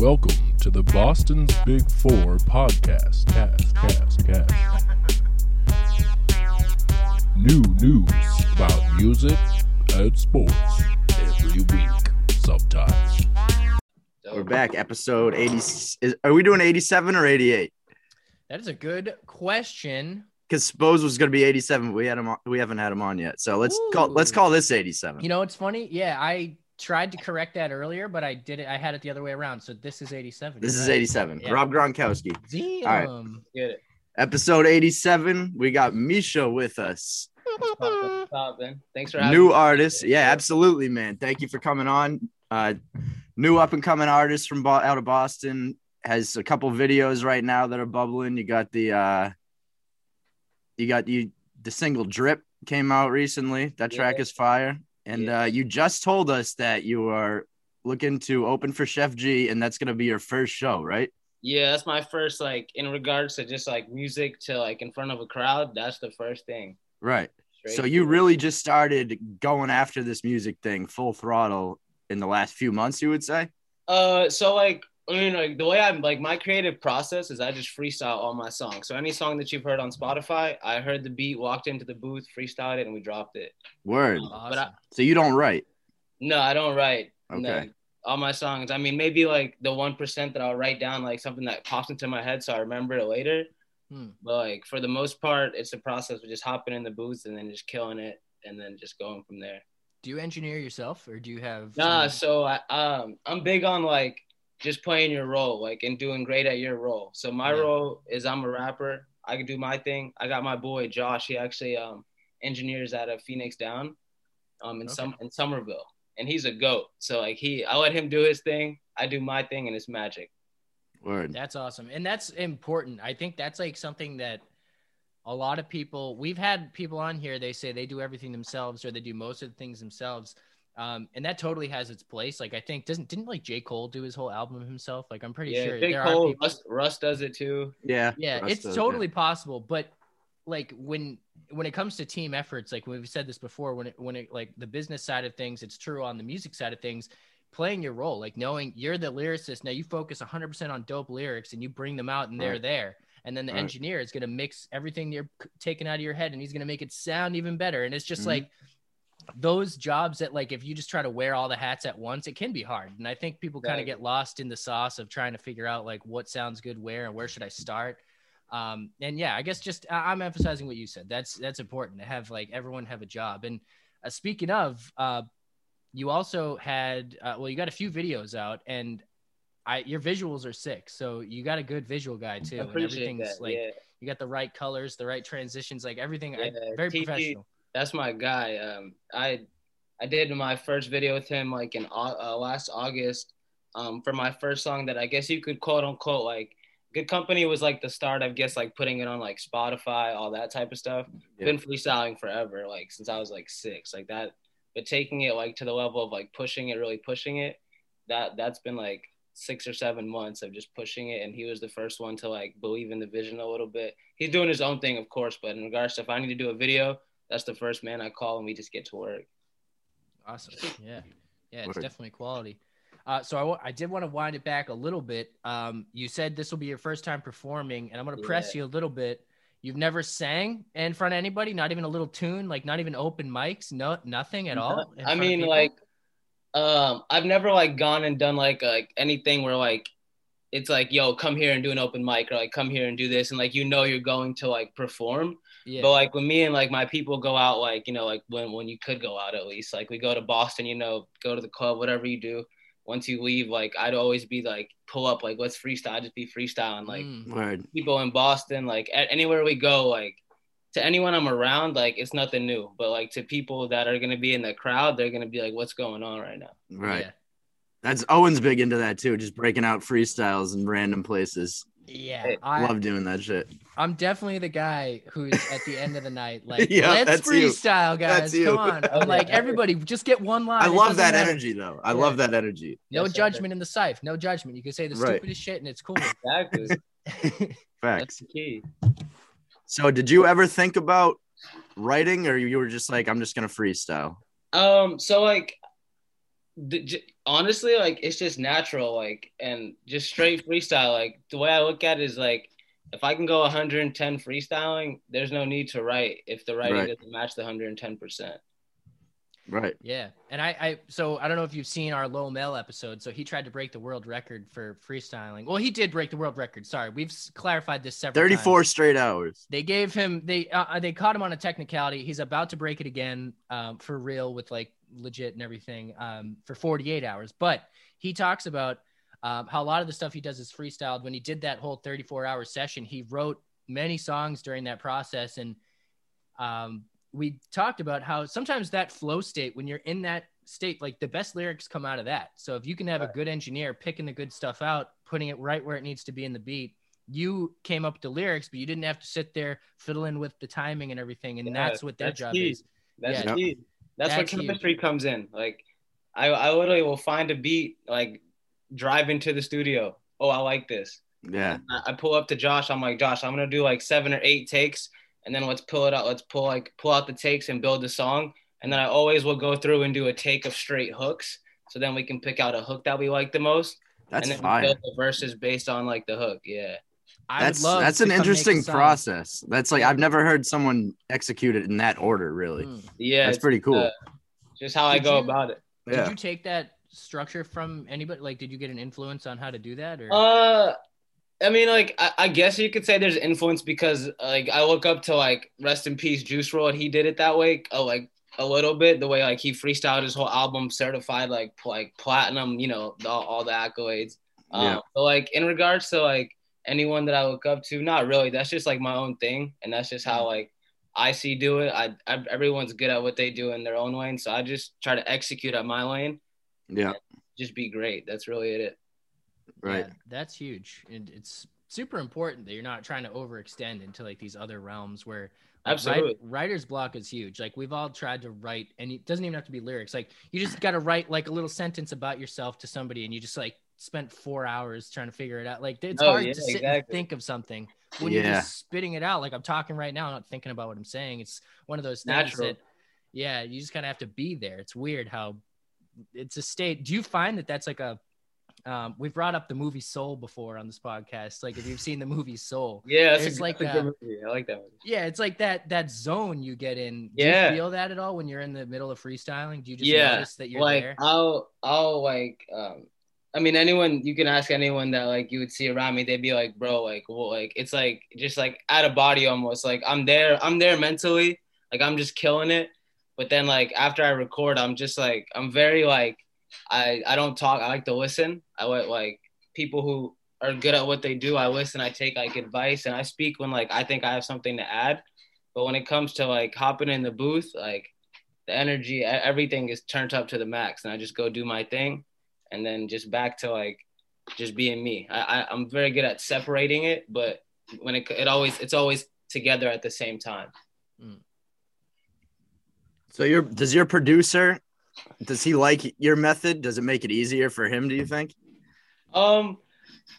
Welcome to the Boston's Big Four podcast. Cast, cast, cast. New news about music and sports every week, sometimes. We're back, episode 80. Is, are we doing 87 or 88? That is a good question. Because Spose was going to be 87, but we had him. On, we haven't had him on yet. So let's call. Let's call this 87. You know, it's funny. Yeah, I tried to correct that earlier, but I did it. I had it the other way around. So this is 87. this You're is 87. Yeah. Rob Gronkowski. Damn. All right. Get it. Episode 87. We got Misha with us. What's poppin'? What's poppin'? Thanks for having New me. artist. Yeah, absolutely, man. Thank you for coming on. Uh, new up and coming artist from Bo- out of Boston has a couple videos right now that are bubbling. You got the uh, you got you the single drip came out recently. That track Yeah. is fire. And Yeah. uh, you just told us that you are looking to open for Chef G, and that's gonna be your first show, right? Yeah, that's my first like in regards to just like music to like in front of a crowd. That's the first thing. Right. Straight So you really just started going after this music thing full throttle in the last few months, you would say? Uh, so like I mean, like the way I'm like my creative process is I just freestyle all my songs. So any song that you've heard on Spotify, I heard the beat, walked into the booth, freestyled it, and we dropped it. Word. Awesome. But I, So you don't write. no, I don't write. Okay. No. All my songs. I mean, maybe like the one percent that I'll write down, like something that pops into my head, so I remember it later. Hmm. But like for the most part, it's a process of just hopping in the booth and then just killing it, and then just going from there. Do you engineer yourself, or do you have? Nah, someone- so I um I'm big on like just playing your role, like and doing great at your role. So my Yeah. role is I'm a rapper. I can do my thing. I got my boy Josh. He actually um engineers out of Phoenix Down, um in Okay. some in Somerville, and he's a goat. So like he, I let him do his thing. I do my thing, and it's magic. Word. That's awesome. And that's important. I think that's like something that a lot of people, we've had people on here, they say they do everything themselves or they do most of the things themselves. Um, and that totally has its place. Like, I think, doesn't, didn't like J. Cole do his whole album himself? Like, I'm pretty yeah, sure J. there Cole, are people. Russ, Russ does it too. Yeah. Yeah, Russ it's does, totally possible. But like, when, when it comes to team efforts, like we've said this before, when it, when it, like the business side of things, it's true on the music side of things, playing your role, like knowing you're the lyricist. Now you focus 100% on dope lyrics and you bring them out and they're Right. there. And then the Right. engineer is going to mix everything you're taking out of your head and he's going to make it sound even better. And it's just Mhm. like those jobs that, like, if you just try to wear all the hats at once, it can be hard. And I think people kind of get lost in the sauce of trying to figure out, like, what sounds good where and where should I start. Um, and yeah, I guess just I'm emphasizing what you said. That's that's important to have like everyone have a job. And uh, speaking of, uh, you also had uh, well, you got a few videos out, and I your visuals are sick. So you got a good visual guy too, and everything's that. like yeah. you got the right colors, the right transitions, like everything. I, very professional. That's my guy. Um, I I did my first video with him like in uh, last August. Um, for my first song that I guess you could quote unquote like Good Company was like the start. I guess like putting it on like Spotify, all that type of stuff. Yeah. Been freestyling forever, like since I was like six, like that. But taking it like to the level of like pushing it, really pushing it. That that's been like six or seven months of just pushing it and he was the first one to like believe in the vision a little bit he's doing his own thing of course but in regards to if i need to do a video that's the first man I call and we just get to work. Awesome. Yeah. Yeah, it's Word. definitely quality. Uh, so I I did want to wind it back a little bit. Um, you said this will be your first time performing, and I'm going to press you a little bit. You've never sang in front of anybody, not even a little tune, like not even open mics, no nothing at all. I mean, like, um, I've never like gone and done like like anything where like it's like, yo, come here and do an open mic or like come here and do this and like you know you're going to like perform. yeah, But like when me and like my people go out, like you know, like when when you could go out at least, like we go to Boston, you know, go to the club, whatever you do. Once you leave, like I'd always be like, pull up, like let's freestyle, just be freestyling, like Mm, Word. people in Boston, like a- anywhere we go, like to anyone I'm around, like it's nothing new. But like to people that are gonna be in the crowd, they're gonna be like, what's going on right now? Right. yeah. That's Owen's big into that too, just breaking out freestyles in random places. Yeah, Hey, I, Love doing that shit. I'm definitely the guy who's at the end of the night, like, Yeah, let's that's you. freestyle, guys. That's. Come on. I'm like, everybody, just get one line. I love doesn't that matter. energy though. I Yeah. love that energy. No Yes, judgment in the scythe. No judgment. You can say the Right. stupidest shit and it's cool. Exactly. That's the key. So did you ever think about writing or you were just like, I'm just gonna freestyle? Um, so like the, j- honestly, like it's just natural, like and just straight freestyle. Like the way I look at it is like if I can go 110 freestyling, there's no need to write if the writing Right. doesn't match the 110 percent. Right. Yeah, and I, I, so I don't know if you've seen our low mel episode. So he tried to break the world record for freestyling. Well, he did break the world record. Sorry, we've clarified this several. 34 times. straight hours. They gave him they uh, they caught him on a technicality. He's about to break it again um, for real with like legit and everything um, for 48 hours. But he talks about um, how a lot of the stuff he does is freestyled. When he did that whole 34 hour session, he wrote many songs during that process, and um, we talked about how sometimes that flow state when you're in that state like the best lyrics come out of that so if you can have a good engineer picking the good stuff out putting it right where it needs to be in the beat you came up with the lyrics but you didn't have to sit there fiddling with the timing and everything and Yeah, that's what their that's job key. is That's Yeah. key. That's, where That's huge. chemistry comes in. Like I, I literally will find a beat, like drive into the studio. Oh, I like this. Yeah. I, I pull up to Josh. I'm like, Josh, I'm gonna do like seven or eight takes, and then let's pull it out. Let's pull like pull out the takes and build the song. And then I always will go through and do a take of straight hooks. So then we can pick out a hook that we like the most, That's and then we fire. build the verses based on like the hook. Yeah. I That's would love that's an come make a interesting process. That's like I've never heard someone execute it in that order. Really, Mm. Yeah. that's it's, pretty cool. uh, just how I go you- about it. did yeah. you take that structure from anybody like did you get an influence on how to do that or Uh, I mean, like, I, I guess you could say there's influence because, like, I look up to like rest in peace Juice WRLD. And he did it that way, oh, like a little bit. The way like he freestyled his whole album, certified like pl- like platinum. You know, the, all the accolades. Um, Yeah. But like in regards to like anyone that I look up to, not really. That's just like my own thing, and that's just how mm-hmm. like I see do it. I, I everyone's good at what they do in their own lane, so I just try to execute at my lane, yeah, just be great. That's really it. right. Yeah, that's huge. And it's super important that you're not trying to overextend into like these other realms where like, write- Absolutely. writer's block is huge. Like we've all tried to write, and it doesn't even have to be lyrics. Like you just got to write like a little sentence about yourself to somebody, and you just like spent four hours trying to figure it out. Like it's Oh, hard yeah, to sit and think of something when you're just spitting it out. Like I'm talking right now, not thinking about what I'm saying. It's one of those things Natural. that, yeah, you just kind of have to be there. It's weird how it's a state. Do you find that that's like a um, we've brought up the movie Soul before on this podcast. Like, if you've seen the movie Soul, Yeah, it's a, like that's a a- good movie. I like that movie. yeah, it's like that that zone you get in. Do Yeah. you feel that at all when you're in the middle of freestyling? Do you just Yeah, notice that you're like there? I'll I'll like um I mean anyone you can ask anyone that like you would see around me they'd be like bro like well like it's like just like out of body almost like I'm there I'm there mentally like I'm just killing it but then like after I record I'm just like I'm very like I I don't talk I like to listen I like people who are good at what they do I listen I take like advice and I speak when like I think I have something to add but when it comes to like hopping in the booth like the energy, everything is turned up to the max, and I just go do my thing, and then just back to like just being me. I, I I'm very good at separating it, but when it it always it's always together at the same time. So your does your producer does he like your method? Does it make it easier for him? Do you think Um,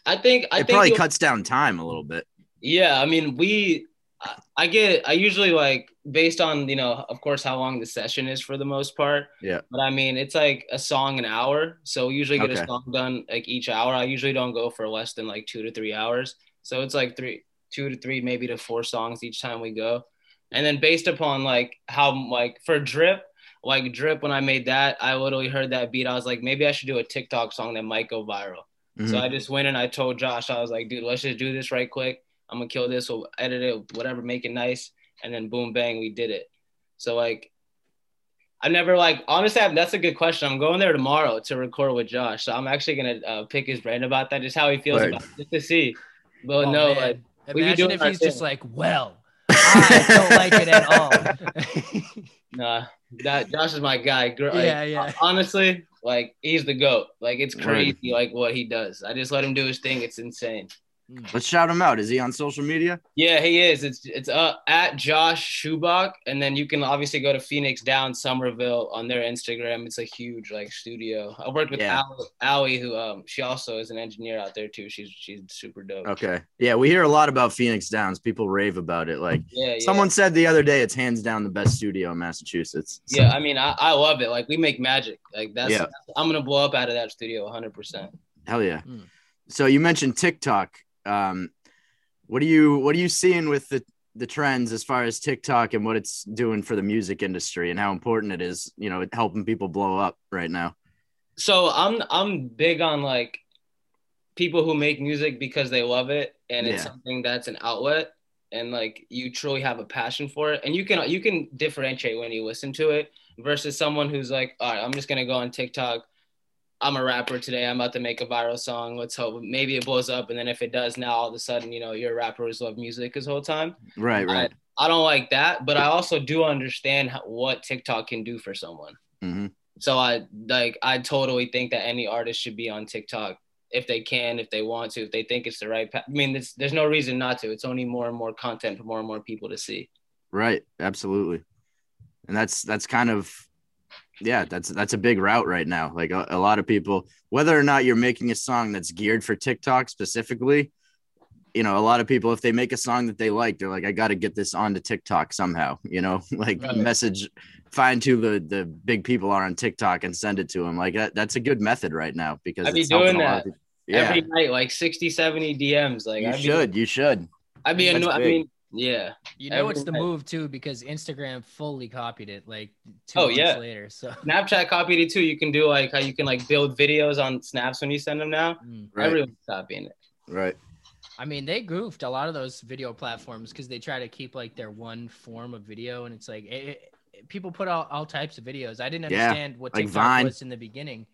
I think I it think probably you'll- cuts down time a little bit? Yeah, I mean, we, I- I get, I usually like based on, you know, of course, how long the session is for the most part. Yeah. But I mean, it's like a song an hour. So we usually get Okay. a song done like each hour. I usually don't go for less than like two to three hours. So it's like three, two to three, maybe to four songs each time we go. And then based upon like how, like for Drip, like Drip, when I made that, I literally heard that beat. I was like, maybe I should do a TikTok song that might go viral. So Mhm. I just went and I told Josh, I was like, dude, let's just do this right quick. I'm gonna kill this, we'll edit it, whatever, make it nice. And then boom, bang, we did it. So like, I never like honestly. I- That's a good question. I'm going there tomorrow to record with Josh, so I'm actually gonna uh, pick his brain about that, just how he feels Right. about it, just to see. But Oh, no, man. like, we be imagine doing if our he's just like, well, I don't like it at all. nah, that Josh is my guy. Gr- like, yeah, yeah. Honestly, like he's the goat. Like it's Right. crazy, like what he does. I just let him do his thing. It's insane. Let's shout him out. Is he on social media? Yeah, he is. It's it's uh, at Josh Schubach, and then you can obviously go to Phoenix Down Somerville on their Instagram. It's a huge like studio. I worked with Yeah. Allie, who um she also is an engineer out there too. She's she's super dope. Okay. Yeah, we hear a lot about Phoenix Downs. People rave about it. Like Yeah, yeah. someone said the other day, it's hands down the best studio in Massachusetts. So- Yeah, I mean, I, I love it. Like we make magic. Like that's Yeah. I'm gonna blow up out of that studio 100. percent Hell yeah. Mm. So you mentioned TikTok. Um, what are you what are you seeing with the the trends as far as TikTok and what it's doing for the music industry and how important it is, you know, helping people blow up right now? So I'm I'm big on like people who make music because they love it and it's Yeah. something that's an outlet and like you truly have a passion for it and you can you can differentiate when you listen to it versus someone who's like all right i'm just gonna go on tiktok i'm a rapper today i'm about to make a viral song let's hope maybe it blows up and then if it does now all of a sudden you know you're a rapper who's loved music his whole time Right, right. i don't like that but i also do understand how, what tiktok can do for someone hmm so I like I totally think that any artist should be on TikTok if they can, if they want to, if they think it's the right path. I mean, there's, there's no reason not to. It's only more and more content for more and more people to see. Right, absolutely. And that's that's kind of yeah, that's that's a big route right now. Like a, a lot of people, whether or not you're making a song that's geared for TikTok specifically, you know, a lot of people, if they make a song that they like, they're like, I got to get this onto TikTok somehow. You know, like Right. message, find who the the big people are on TikTok and send it to them. Like that, that's a good method right now because I'd be doing a lot of that people. Yeah, Every night, like 60, 70 DMs. Like you I'd be- should, you should. I'd be, That's anno- I mean, yeah. You know it's the move too because Instagram fully copied it like two Oh, months yeah. later. So Snapchat copied it too. You can do like how you can like build videos on snaps when you send them now. mm. Right, Everyone's copying it. right. I mean, they goofed a lot of those video platforms because they try to keep like their one form of video, and it's like it, it- people put all, all types of videos. I didn't Yeah, understand what like TikTok Vine. was in the beginning.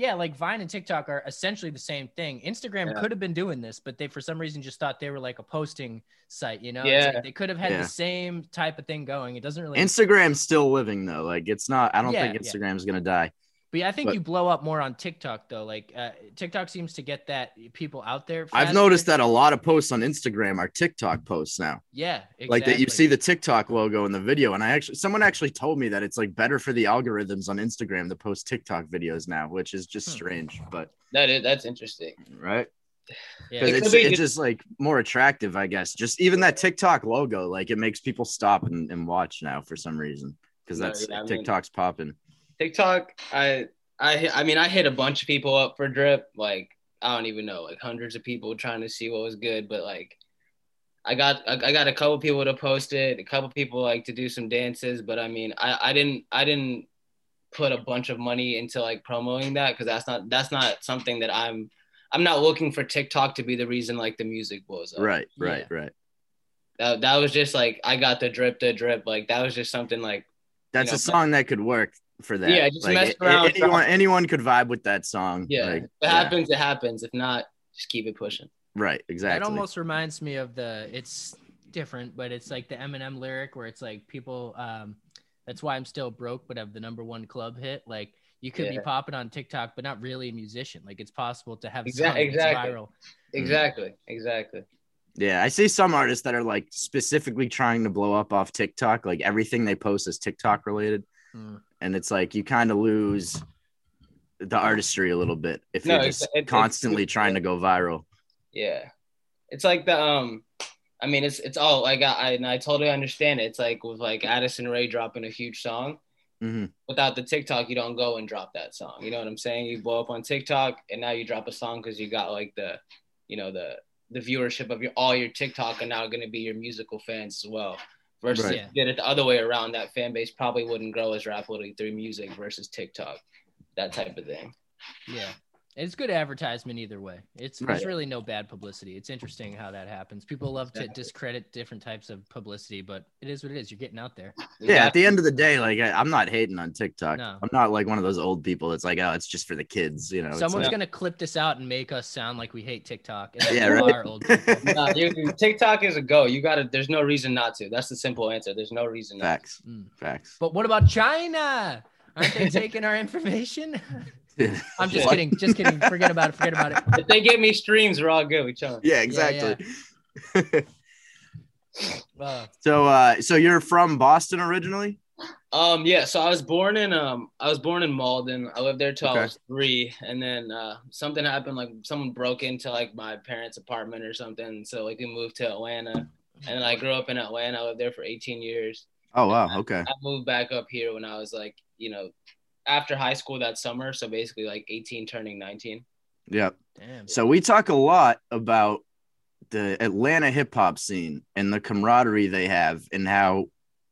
Yeah, like Vine and TikTok are essentially the same thing. Instagram Yeah. could have been doing this, but they for some reason just thought they were like a posting site. You know, Yeah. like they could have had Yeah. the same type of thing going. It doesn't really. Instagram's still living though. Like it's not. I don't Yeah, think. Instagram's gonna die. But yeah, I think but- you blow up more on TikTok though. Like uh, TikTok seems to get that people out there. I've noticed that a lot of posts on Instagram are TikTok posts now. Yeah, Like that you see the TikTok logo in the video. And I actually someone actually told me that it's like better for the algorithms on Instagram to post TikTok videos now, which is just Hmm. strange, but That is that's interesting. right. Yeah. Because It it's, it's just- just like more attractive, I guess. Just even that TikTok logo, like it makes people stop and, and watch now for some reason. Because No, that's yeah, I mean- TikTok's popping. TikTok, I I I mean I hit a bunch of people up for drip, like I don't even know, like hundreds of people trying to see what was good, but like I got I I got a couple people to post it, a couple people like to do some dances, but I mean I I didn't I didn't put a bunch of money into like promoting that because that's not that's not something that I'm I'm not looking for TikTok to be the reason like the music blows up. Right, Yeah. right, right. That that was just like I got the drip the drip like that was just something like That's know, a song that could work for that. Yeah, just like, mess a- around, anyone, anyone could vibe with that song. yeah, Like, if it happens it happens. If not, just keep it pushing. Right, Exactly. It almost reminds me of the. It's different, but it's like the Eminem lyric where it's like people. Um, that's why I'm still broke, but have the number one club hit. Like you could be popping on TikTok, but not really a musician. Like it's possible to have a Exact- song exactly. viral. Exactly. Exactly. Yeah, I see some artists that are like specifically trying to blow up off TikTok. Like everything they post is TikTok related, Hmm. And it's like you kind of lose the artistry a little bit if No, you're just it- it's- constantly trying to go viral. Yeah. It's like the um I mean it's it's all like I I, and I totally understand it. It's like with like Addison Rae dropping a huge song. hmm Without the TikTok, you don't go and drop that song. You know what I'm saying? You blow up on TikTok and now you drop a song because you got like the you know the the viewership of your all your TikTok are now gonna be your musical fans as well. Versus Right. if you did it the other way around, that fan base probably wouldn't grow as rapidly through music versus TikTok. That type of thing. Yeah. It's good advertisement either way. It's Right. there's really no bad publicity. It's interesting how that happens. People love to discredit different types of publicity, but it is what it is. You're getting out there. Yeah, at the end of the day, like I, I'm not hating on TikTok. No. I'm not like one of those old people that's like, oh, it's just for the kids. You know, Someone's like- gonna clip this out and make us sound like we hate TikTok. And Yeah, right. are old people. Nah, you, TikTok is a go. You got to. There's no reason not to. That's the simple answer. There's no reason. Not facts, Mm. facts. But what about China? Aren't they taking our information? I'm just What? kidding. Just kidding. Forget about it. Forget about it. If they get me streams, we're all good. We chilling. Yeah, exactly. Uh, so, uh, so you're from Boston originally? Um, yeah. So I was born in um, I was born in Malden. I lived there till Okay. I was three, and then uh, something happened. Like someone broke into like my parents' apartment or something. So like we moved to Atlanta, and then I grew up in Atlanta. I lived there for 18 years. Oh wow, okay. I moved back up here when I was like, you know, after high school that summer. So basically like 18 turning 19. Yep. damn. So we talk a lot about the Atlanta hip hop scene and the camaraderie they have and how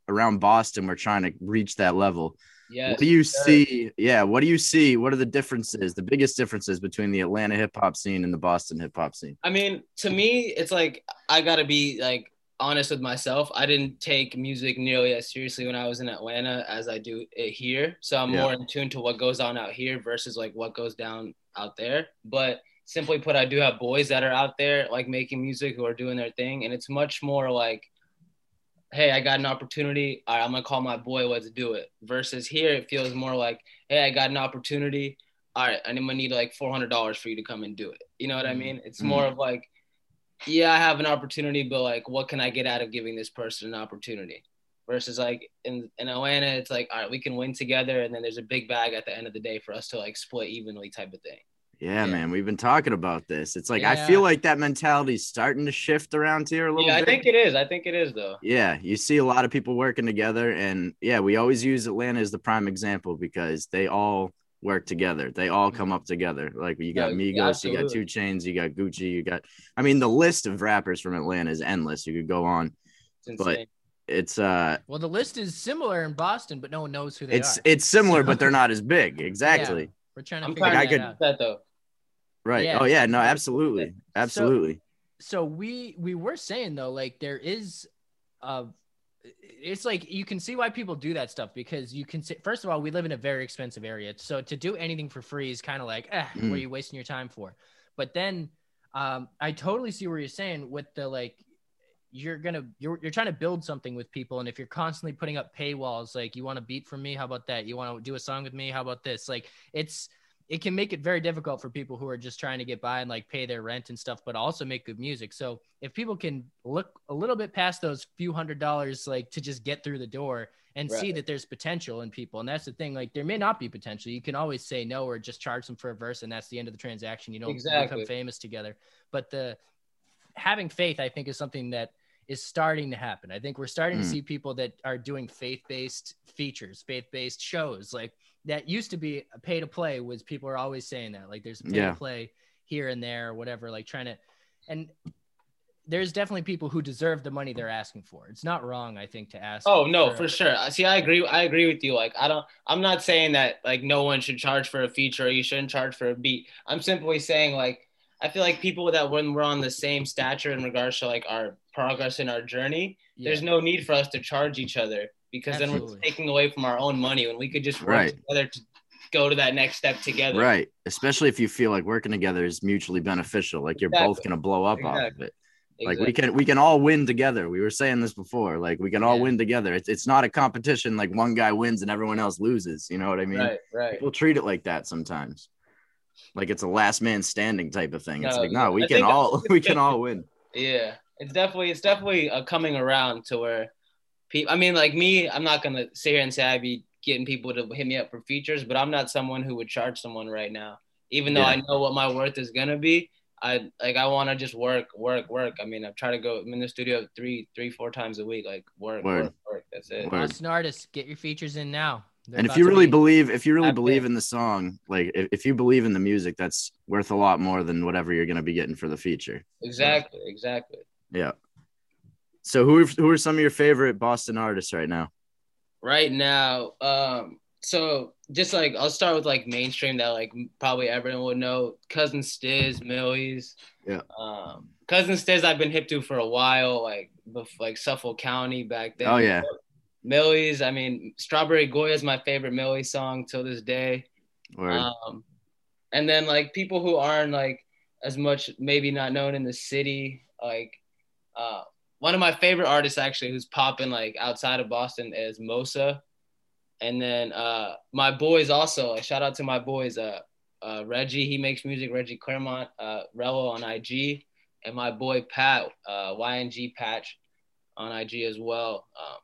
around Boston we're trying to reach that level. Yeah. what do you see? Yeah, what do you see? What are the differences, the biggest differences between the Atlanta hip hop scene and the Boston hip hop scene? I mean, to me, it's like I gotta be like honest with myself. I didn't take music nearly as seriously when I was in Atlanta as I do it here. So I'm Yeah. more in tune to what goes on out here versus like what goes down out there. But simply put, I do have boys that are out there like making music who are doing their thing, and it's much more like, hey, I got an opportunity. All right, I'm gonna call my boy. Let's do it. Versus here, it feels more like, hey, I got an opportunity. All right, I'm gonna need like four hundred dollars for you to come and do it. You know what I Mhm. mean? It's Mhm. more of like, yeah, I have an opportunity, but like, what can I get out of giving this person an opportunity? Versus like in, in Atlanta, it's like, all right, we can win together, and then there's a big bag at the end of the day for us to like split evenly, type of thing. Yeah, Yeah. man, we've been talking about this. It's like I feel like that mentality's starting to shift around here a little Yeah, I bit. think it is. I think it is though. Yeah, you see a lot of people working together, and yeah, we always use Atlanta as the prime example because they all work together. They all come up together. Like you got Yeah, Migos, you got. 2 Chainz, you got Gucci, you got. I mean, the list of rappers from Atlanta is endless. You could go on. It's But- It's uh, Well, the list is similar in Boston, but no one knows who they it's are. it's it's similar, but they're not as big. Exactly. We're trying to I'm figure trying I that to could- out. that though. Right. Yeah. Oh yeah. No. Absolutely. Absolutely. so we we were saying though like there is uh it's like you can see why people do that stuff because you can see first of all we live in a very expensive area. So to do anything for free is kind of like eh, what Mm. are you wasting your time for? But then um i totally see where you're saying with the like you're gonna you're, you're trying to build something with people. And if you're constantly putting up paywalls like you want a beat from me? How about that? You want to do a song with me? How about this? Like it's it can make it very difficult for people who are just trying to get by and like pay their rent and stuff, but also make good music. So if people can look a little bit past those few hundred dollars, like to just get through the door and see that there's potential in people, and that's the thing. Like there may not be potential. You can always say no or just charge them for a verse, and that's the end of the transaction. You don't Exactly. become famous together. But the having faith, I think, is something that is starting to happen. I think we're starting to Mm. see people that are doing faith-based features, faith-based shows. Like that used to be a pay to play was people are always saying that. Like there's pay Yeah. to play here and there or whatever, like trying to and there's definitely people who deserve the money they're asking for. It's not wrong, I think, to ask. Oh no, for sure. I- See, I agree. I agree with you. Like, I don't. I'm not saying that like no one should charge for a feature. Or you shouldn't charge for a beat. I'm simply saying like I feel like people that when we're on the same stature in regards to like our progress in our journey, Yeah. there's no need for us to charge each other because then we're taking away from our own money when we could just work Right. together to go to that next step together. Right. Especially if you feel like working together is mutually beneficial. Like you're both gonna blow up off of it. Like we can we can all win together. We were saying this before. Like we can all Yeah. win together. It's it's not a competition like one guy wins and everyone else loses. You know what I mean? right, right. People treat it like that sometimes. Like it's a last man standing type of thing. It's No, like, no, we I can all we can all win. Yeah, it's definitely it's definitely a coming around to where people. I mean, like me, I'm not gonna sit here and say I'd be getting people to hit me up for features, but I'm not someone who would charge someone right now, even though Yeah. I know what my worth is gonna be. I like I want to just work, work, work. I mean, I try to go. I'm in the studio three, three, four times a week. Like work, Word. work, work. That's it. Word. Boston artists, get your features in now. They're And if you really be- believe, if you really believe it. in the song, like if, if you believe in the music, that's worth a lot more than whatever you're gonna be getting for the feature. Exactly, exactly. Yeah. So who are, who are some of your favorite Boston artists right now? right now um so just like i'll start with like mainstream that like probably everyone would know cousin stizz millyz Yeah. um cousin stizz i've been hip to for a while like bef- like suffolk county back then Oh yeah. millyz i mean strawberry goya is my favorite millie song till this day Word. um and then like people who aren't like as much maybe not known in the city like uh one of my favorite artists actually who's popping like outside of Boston is Mosa. And then uh my boys also, like, shout out to my boys, uh uh, Reggie, he makes music. Reggie Claremont, uh, Rello on IG, and my boy Pat, uh, YNG Patch, on IG as well. Um,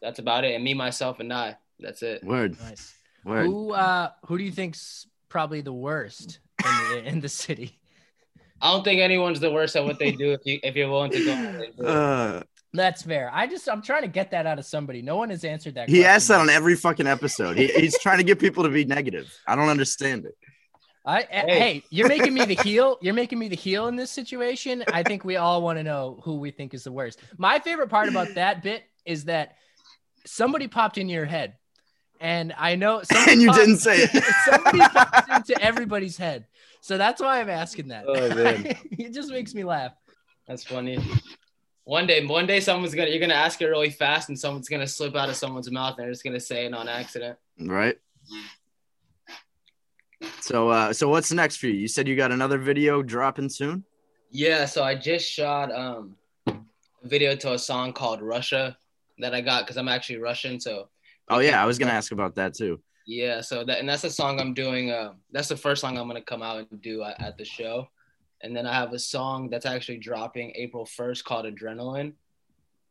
that's about it. And me, myself, and I. That's it. Word. Nice. Word. Who uh who do you think's probably the worst in the, in the city? I don't think anyone's the worst at what they do if you if you're willing to go. out and do it. Uh, That's fair. I just I'm trying to get that out of somebody. No one has answered that. he question asks that on every fucking episode. He, he's trying to get people to be negative. I don't understand it. I, hey. Hey. you're making me the heel. You're making me the heel in this situation. I think we all want to know who we think is the worst. My favorite part about that bit is that somebody popped in your head, and I know somebody And you popped- didn't say it. somebody popped into everybody's head, so that's why I'm asking that. Oh, man. it just makes me laugh. That's funny. One day, one day, someone's gonna you're gonna ask it really fast, and someone's gonna slip out of someone's mouth, and they're just gonna say it on accident. Right. So uh so what's next for you? You said you got another video dropping soon? Yeah, so I just shot um a video to a song called Russia that I got because I'm actually Russian. So Oh yeah, I was gonna ask about that too. yeah, so that and that's a song I'm doing. Uh, that's the first song I'm gonna come out and do at, at the show, and then I have a song that's actually dropping April 1st called Adrenaline.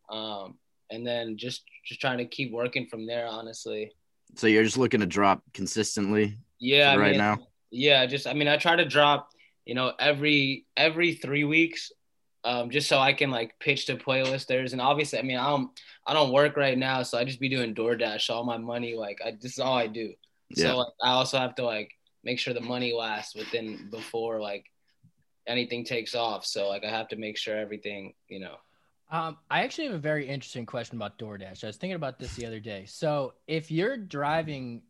Um, and then just just trying to keep working from there. Honestly, So you're just looking to drop consistently yeah. Right mean, now? Yeah, just I mean, I try to drop, you know, every every three weeks, um, just so I can like pitch to playlisters. And obviously, I mean, I don't I don't work right now, so I just be doing DoorDash. All my money, like, I this is all I do. Yeah. So like, I also have to like make sure the money lasts within before like anything takes off. So like, I have to make sure everything, you know. Um, I actually have a very interesting question about DoorDash. I was thinking about this the other day. So if you're driving,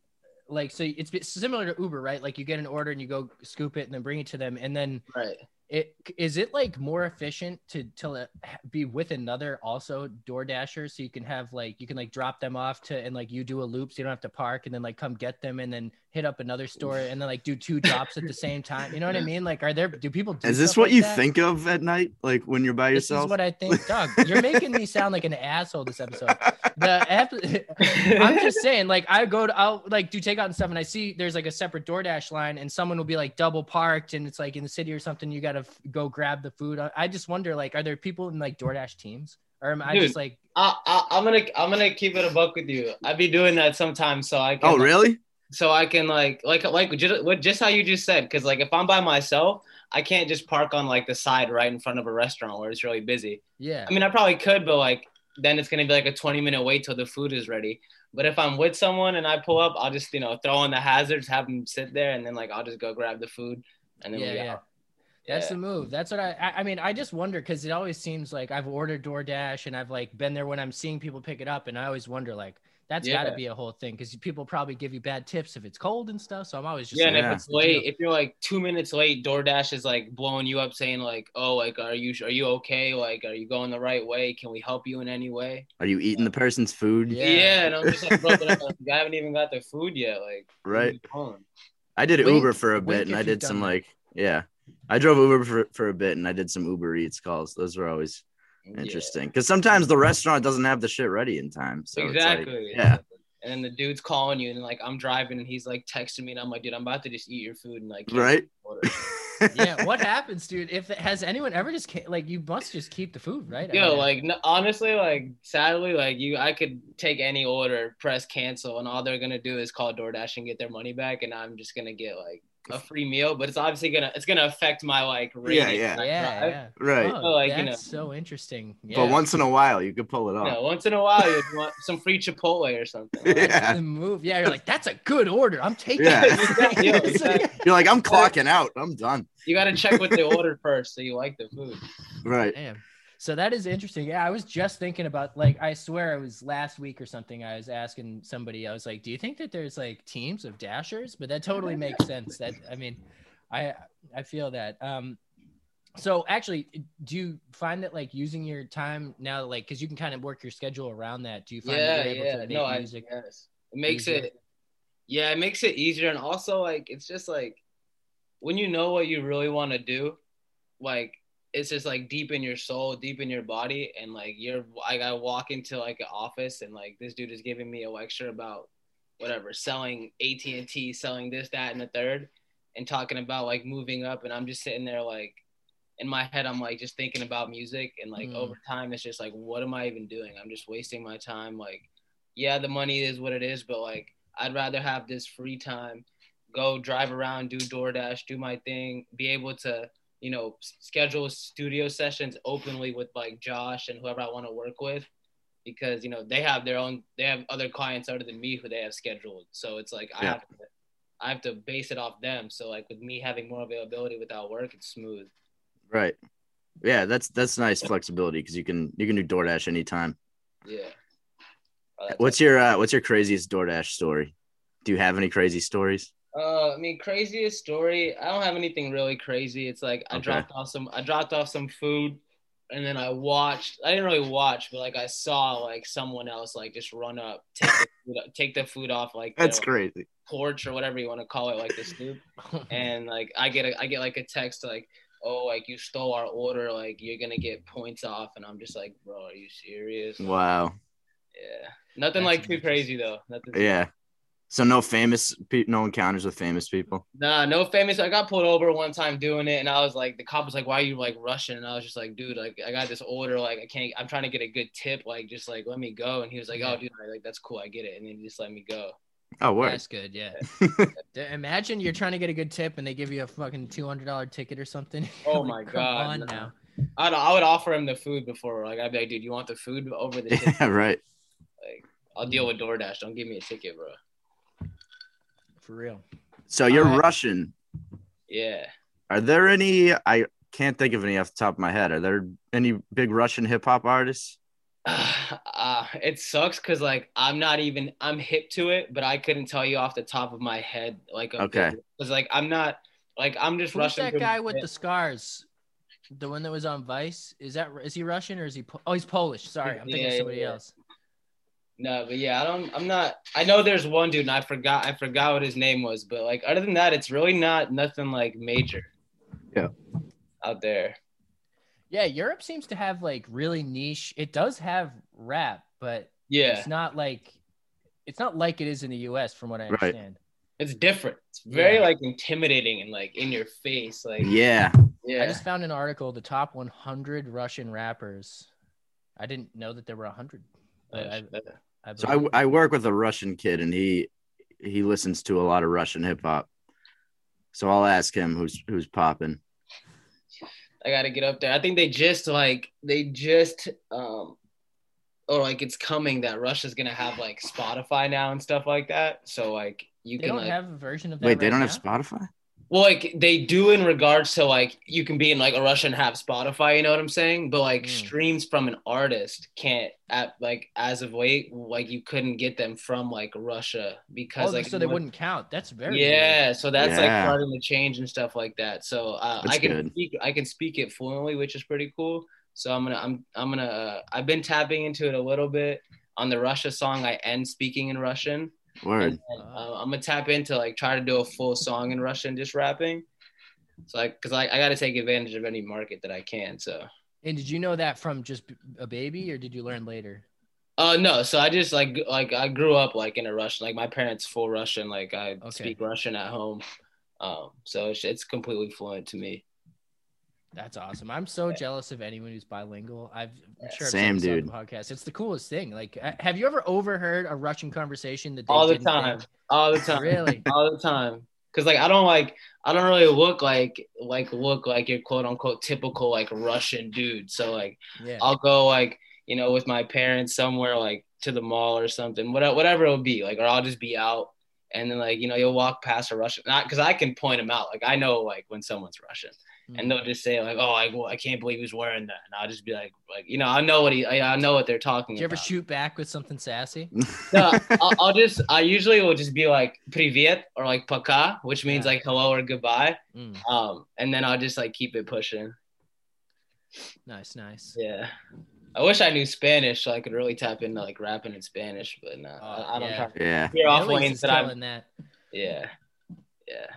like, so it's similar to Uber, right? Like you get an order and you go scoop it and then bring it to them, and then Right. It is it like more efficient to to be with another also DoorDasher, so you can have like you can like drop them off to and like you do a loop, so you don't have to park, and then like come get them, and then hit up another store, and then like do two drops at the same time. You know what I mean? Like, are there do people do Is this what like you that? think of at night? Like when you're by This yourself? is what I think, Doug. You're making me sound like an asshole this episode. The ep- I'm just saying, like, I go to, I'll like do takeout and stuff, and I see there's like a separate DoorDash line, and someone will be like double parked, and it's like in the city or something. You got to f- go grab the food. I, I just wonder, like, are there people in like DoorDash teams, or am I Dude. just like, I, I I'm gonna I'm gonna keep it a buck with you. I be doing that sometimes, so I oh, can. oh really? So I can like like like just just how you just said because like if I'm by myself, I can't just park on like the side right in front of a restaurant where it's really busy. yeah, I mean, I probably could, but like then it's gonna be like a 20 minute wait till the food is ready. But if I'm with someone and I pull up, I'll just you know throw in the hazards, have them sit there, and then like I'll just go grab the food, and then yeah, we yeah. That's Yeah. the move. That's what I, I. I mean, I just wonder because it always seems like I've ordered DoorDash and I've like been there when I'm seeing people pick it up, and I always wonder like that's got to be a whole thing because people probably give you bad tips if it's cold and stuff. So I'm always just yeah, like, and Yeah. if it's late, if you're like two minutes late, DoorDash is like blowing you up, saying like, "Oh, like, are you are you okay? Like, are you going the right way? Can we help you in any way?" Are you eating uh, the person's food? Yeah. Yeah, and I'm just like, bro, I'm like, I haven't even got the food yet. Like, Right. I did Wink- Uber for a bit and I did some that. like yeah. I drove Uber for, for a bit and I did some Uber Eats calls. Those were always interesting because sometimes the restaurant doesn't have the shit ready in time. So it's like- exactly. yeah. And then the dude's calling you, and like I'm driving, and he's like texting me, and I'm like, dude, I'm about to just eat your food, and like, Right. yeah, what happens, dude? If has anyone ever just ca- like you must just keep the food, right? I Yo, mean, like no, honestly, like sadly, like you, I could take any order, press cancel, and all they're gonna do is call DoorDash and get their money back, and I'm just gonna get like a free meal, but it's obviously gonna it's gonna affect my like rating. yeah. when yeah, yeah. right. Oh, So, like, you that's so interesting. Yeah. But once in a while you could pull it off. know, once in a while you want some free Chipotle or something. That's Yeah. the move. Yeah, you're like, that's a good order. I'm taking Yeah. it. Yo, exactly. You're like, I'm clocking out. I'm done. You gotta check what they ordered first, so you like the food. Right. Damn. So that is interesting. Yeah, I was just thinking about like I swear it was last week or something. I was asking somebody. I was like, "Do you think that there's like teams of dashers?" But that totally makes sense. That I mean, I I feel that. Um, so actually, do you find that like using your time now, like because you can kind of work your schedule around that? Do you find yeah, that you're able yeah. to make No, I, music? yes. It makes easier? it. Yeah, it makes it easier, and also like it's just like when you know what you really want to do, like it's just like deep in your soul, deep in your body, and like you're like I walk into like an office and like this dude is giving me a lecture about whatever selling AT and T, selling this, that, and the third, and talking about like moving up, and I'm just sitting there like in my head, I'm like just thinking about music, and like Mm. over time, it's just like, what am I even doing? I'm just wasting my time. Like, yeah, the money is what it is, but like, I'd rather have this free time, go drive around, do DoorDash, do my thing, be able to, you know, schedule studio sessions openly with like Josh and whoever I want to work with, because you know they have their own, they have other clients other than me who they have scheduled. So it's like I have to, I have to base it off them. So like with me having more availability without work, it's smooth. Right. Yeah, that's that's nice flexibility because you can you can do DoorDash anytime. Yeah. Uh, What's your uh, what's your craziest DoorDash story? Do you have any crazy stories? Uh, I mean, craziest story. I don't have anything really crazy. It's like I Okay. dropped off some. I dropped off some food, and then I watched. I didn't really watch, but like I saw like someone else like just run up, take the food, take the food off like That's the crazy. porch or whatever you want to call it, like the stoop. and like I get a I get like a text like, oh, like you stole our order, like you're gonna get points off, and I'm just like, bro, are you serious? Wow. Yeah, nothing That's like too crazy though. Nothing. Yeah. So no famous pe- no encounters with famous people. Nah, no famous. I got pulled over one time doing it, and I was like, the cop was like, "Why are you like rushing?" And I was just like, "Dude, like I got this order, like I can't. I'm trying to get a good tip, like just like let me go." And he was like, "Oh, dude, like that's cool, I get it," and then he just let me go. Oh, word. That's good. Yeah. Imagine you're trying to get a good tip and they give you a fucking two hundred dollar ticket or something. Oh Like, my come God, on no. now. I'd, I would offer him the food before, like I'd be like, "Dude, you want the food over the tip? Yeah, right. like I'll deal with DoorDash. Don't give me a ticket, bro." For real. So you're Alright. Russian. Yeah. Are there any? I can't think of any off the top of my head. Are there any big Russian hip hop artists? uh, it sucks because like I'm not even I'm hip to it, but I couldn't tell you off the top of my head like Okay. because like I'm not like I'm just Who's Russian. that guy with head. the scars? The one that was on Vice? Is that is he Russian or is he? Po- oh, he's Polish. Sorry, I'm thinking Yeah, of yeah, somebody yeah. else. No, but yeah, I don't. I'm not. I know there's one dude, and I forgot. I forgot what his name was, but like other than that, it's really not nothing like major. Yeah. Out there. Yeah, Europe seems to have like really niche. It does have rap, but Yeah, it's not like it's not like it is in the U.S. From what I Right. understand. it's different. It's very Yeah. like intimidating and like in your face. Like Yeah. yeah, I just found an article: the top 100 Russian rappers. I didn't know that there were 100. But I, I So I, I work with a Russian kid and he he listens to a lot of Russian hip hop. So I'll ask him who's who's popping. I gotta get up there. I think they just like they just um or like it's coming that Russia's gonna have like Spotify now and stuff like that. So like you they can don't like have a version of that. Wait, they don't now? have Spotify? Well like they do in regards to like you can be in like a Russia and have Spotify, you know what I'm saying? But like Mm. streams from an artist can't at like as of late, like you couldn't get them from like Russia because Oh, like so they wouldn't count. That's very weird. yeah, so that's like Yeah. starting to change and stuff like that. So uh, I can good. speak I can speak it fluently, which is pretty cool. So I'm gonna I'm I'm gonna uh, I've been tapping into it a little bit on the Russia song. I end speaking in Russian. Word. And, uh, I'm gonna tap into like try to do a full song in Russian, just rapping. So like, cause I, I got to take advantage of any market that I can. So. And did you know that from just a baby, or did you learn later? Uh no, so I just like like I grew up like in a Russian, like my parents full Russian, like I Okay. speak Russian at home, um, so it's, it's completely fluent to me. That's awesome. I'm so jealous of anyone who's bilingual. I've I'm sure I've Same, said this on dude. podcast. It's the coolest thing. Like, uh, have you ever overheard a Russian conversation that they All the time, think- all the time, Really? all the time. Cause like I don't like I don't really look like like look like your quote unquote typical like Russian dude. So like Yeah. I'll go like you know with my parents somewhere like to the mall or something, whatever whatever it'll be like, or I'll just be out and then like you know you'll walk past a Russian, not because I can point them out. Like I know like when someone's Russian. Mm. and they'll just say like, "Oh, I, well, I can't believe he's wearing that," and I'll just be like, like you know, I know what he, I, I know what they're talking Do you ever shoot back with something sassy? No, I'll, I'll just, I usually will just be like "privet" or like "paka," which means Yeah. like hello or goodbye. Mm, Um, and then I'll just like keep it pushing. nice, nice. Yeah. I wish I knew Spanish so I could really tap into like rapping in Spanish, but no, Oh, I, I don't yeah. try. yeah. You're off lanes that I'm. killing that. Yeah. Yeah.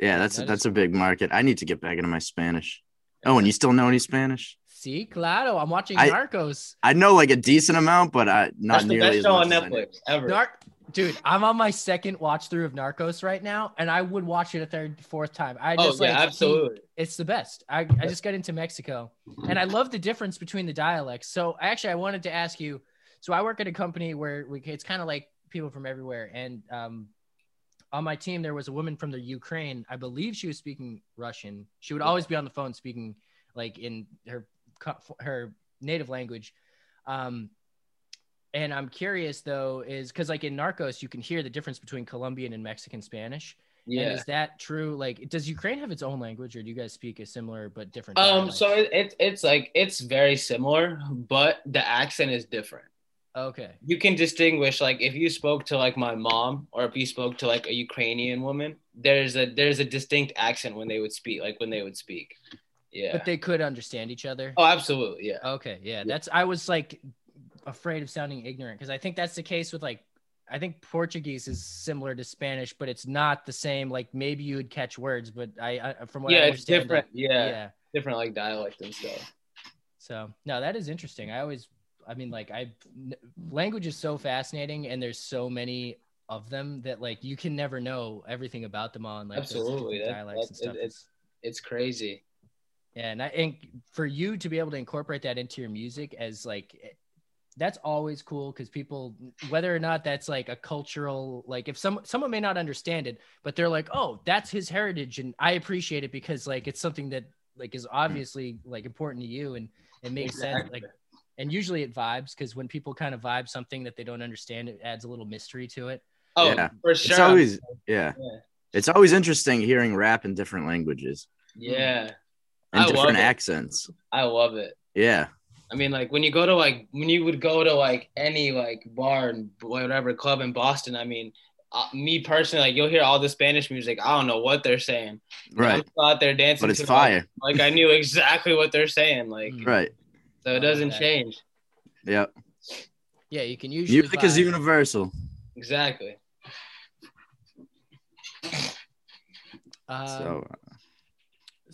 Yeah, that's That is- that's a big market. I need to get back into my Spanish. Oh, and you still know any Spanish? See, claro. I'm watching I- Narcos. I know like a decent amount, but I not That's the nearly best as show much on as I need. Netflix ever. Narc. Dude, I'm on my second watch through of Narcos right now, and I would watch it a third, fourth time. I Oh just yeah, like absolutely. it's the best. I, I just got into Mexico and I love the difference between the dialects. So actually I wanted to ask you, so I work at a company where we, it's kind of like people from everywhere. And um, on my team, there was a woman from the Ukraine. I believe she was speaking Russian. She would always be on the phone speaking like in her, her native language. Um, and I'm curious though, is because like in Narcos, you can hear the difference between Colombian and Mexican Spanish. And Yeah. is that true? Like, does Ukraine have its own language, or do you guys speak a similar but different? Um. dialect? So it, it it's like it's very similar, but the accent is different. okay, You can distinguish like if you spoke to like my mom or if you spoke to like a Ukrainian woman, there's a there's a distinct accent when they would speak, like when they would speak. Yeah. but they could understand each other. oh, absolutely. Yeah. Okay, yeah, that's. I was like afraid of sounding ignorant because I think that's the case with like. I think Portuguese is similar to Spanish, but it's not the same. Like maybe you would catch words, but I, I from what I yeah, it's different. like, yeah, yeah. different like dialect and stuff. So no, that is interesting. I always, I mean, like I, language is so fascinating, and there's so many of them that like you can never know everything about them all. And like Absolutely. That- dialects that- and stuff. it- It's- It's crazy. yeah, and I think for you to be able to incorporate that into your music as like that's always cool because people whether or not that's like a cultural like if some someone may not understand it but they're like oh that's his heritage and i appreciate it because like it's something that like is obviously like important to you and it makes sense like and usually it vibes because when people kind of vibe something that they don't understand it adds a little mystery to it Oh, Yeah. for It's sure. always yeah. Yeah. It's always interesting hearing rap in different languages Yeah, and I different it. accents. I love it. Yeah. I mean, like when you go to like when you would go to like any like bar and whatever club in Boston. I mean, uh, me personally, like you'll hear all the Spanish music. I don't know what they're saying. Right. I'm out there dancing, But it's fire. Like, like I knew exactly what they're saying. Like Mm. Right. so, it doesn't that. change. Yep. yeah you can usually Music is universal. Exactly. Um, so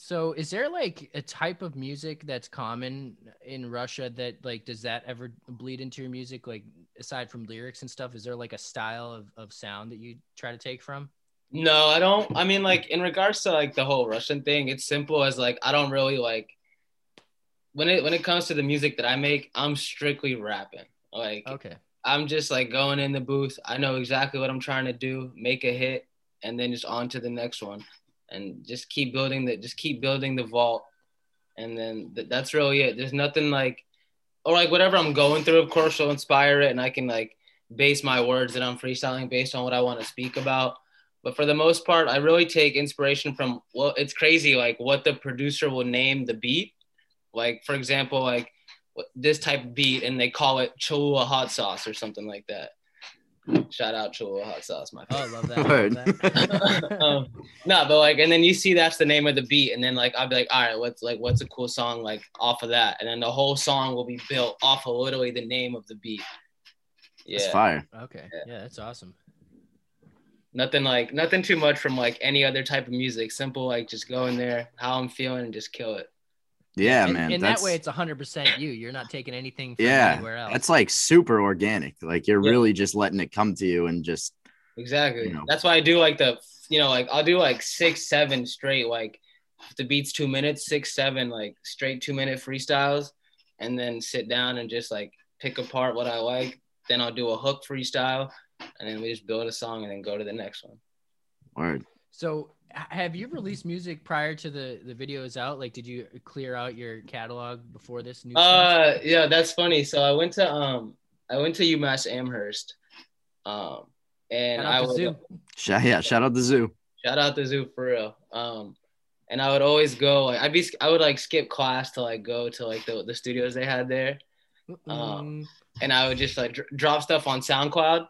So is there like a type of music that's common in Russia that like does that ever bleed into your music like aside from lyrics and stuff is there like a style of, of sound that you try to take from? No, I don't. I mean, like in regards to like the whole Russian thing, it's simple as like I don't really like when it when it comes to the music that I make. I'm strictly rapping. Like Okay. I'm just like going in the booth. I know exactly what I'm trying to do, make a hit, and then just on to the next one, and just keep building the just keep building the vault, and then th- that's really it. There's nothing like, or like whatever I'm going through, of course, will inspire it, and I can like base my words that I'm freestyling based on what I want to speak about. But for the most part, I really take inspiration from well, it's crazy like what the producer will name the beat. Like for example, like this type of beat and they call it Cholula hot sauce or something like that. Shout out Cholula hot sauce, my Oh, I love that. Word. love that. um, no, but like, and then you see that's the name of the beat, and then like I'll be like, all right, what's like what's a cool song like off of that, and then the whole song will be built off of literally the name of the beat. it's Yeah, fire. Okay. Yeah, that's awesome. nothing like nothing too much from like any other type of music. Simple, like just go in there, how I'm feeling, and just kill it. Yeah, and, man. In that way it's 100% you. You're not taking anything from yeah, anywhere else. that's like super organic. Like you're Yeah. really just letting it come to you and just Exactly. You know. That's why I do like the, you know, like I'll do like six, seven straight, like if the beat's two minutes, six, seven, like straight two minute freestyles, and then sit down and just like pick apart what I like. Then I'll do a hook freestyle, and then we just build a song and then go to the next one. word. So, have you released music prior to the the videos out? Like, did you clear out your catalog before this new? stuff? Uh, yeah, that's funny. So I went to um, I went to UMass Amherst, um, and Shout out I was Zoo. Shout, yeah, shout out the zoo. Shout out to Zoo for real. Um, and I would always go. Like, I'd be. I would like skip class to like go to like the the studios they had there, Mm, and I would just like dr- drop stuff on SoundCloud.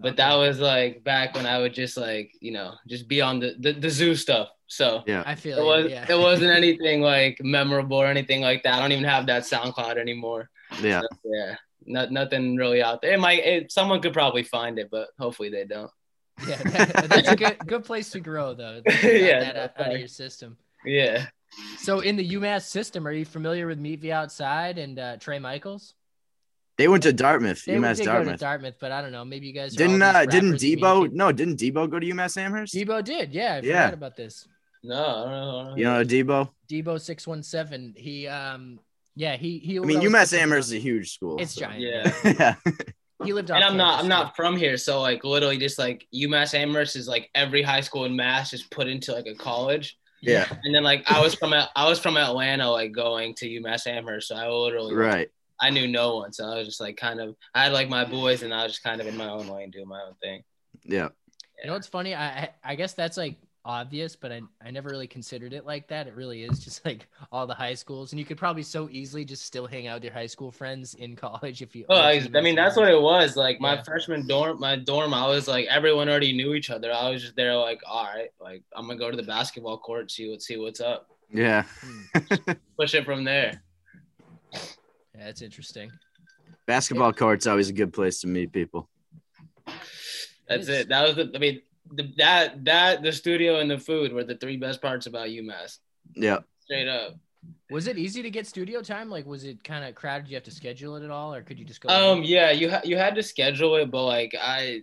But that was like back when I would just like you know just be on the the, the zoo stuff. So Yeah. I feel it you, was yeah. it wasn't anything like memorable or anything like that. I don't even have that SoundCloud anymore. Yeah. So, yeah. Not, nothing really out there. It might it, someone could probably find it, but hopefully they don't. yeah, that- that's a good good place to grow though. Get Yeah, that out, out of your system. Yeah. So, in the UMass system, are you familiar with Meet the Outside and uh, Trey Michaels? They went to Dartmouth, They UMass did go to Dartmouth. Dartmouth, but I don't know. Maybe you guys Didn't all uh these didn't Debo no didn't Debo go to UMass Amherst? Debo did, yeah. I forgot Yeah. about this. No, I don't know. I don't. You know Debo? Debo six one seven. He um yeah he he. I mean UMass Amherst is a huge school. It's so- giant. Yeah. yeah. He lived off. and I'm not I'm not from here, so like literally just like UMass Amherst is like every high school in Mass just put into like a college. Yeah. And then like I was from I was from Atlanta, like going to UMass Amherst, so I literally Right. I knew no one, so I was just like kind of I had like my boys, and I was just kind of in my own lane doing my own thing. Yeah. You know what's funny? I I I guess that's like obvious, but I I never really considered it like that. It really is just like all the high schools, and you could probably so easily just still hang out with your high school friends in college if you. Oh, I, I mean that's what it was. Like my Yeah. freshman dorm, my dorm, I was like everyone already knew each other. I was just there, like all right, like I'm gonna go to the basketball court, see what see what's up, Yeah. Hmm. push it from there. Yeah, that's interesting. Basketball court's always a good place to meet people. That's it. That was the. I mean, the, that that the studio and the food were the three best parts about UMass. Yeah. Straight up. Was it easy to get studio time? Like, was it kind of crowded? Did you have to schedule it at all, or could you just go? Um. Yeah. You ha- you had to schedule it, but like I,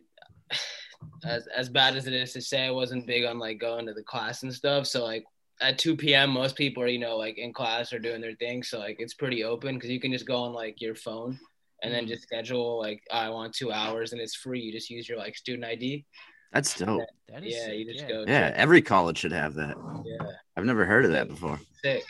as as bad as it is to say, I wasn't big on like going to the class and stuff. So like at 2 p.m. most people are you know like in class or doing their thing. So like it's pretty open because you can just go on like your phone and then Mhm. just schedule like I want two hours and it's free. You just use your like student ID. That's dope. that is Yeah. sick, You just yeah. go. Yeah. Every college should have that. Yeah. I've never heard of that before. Sick.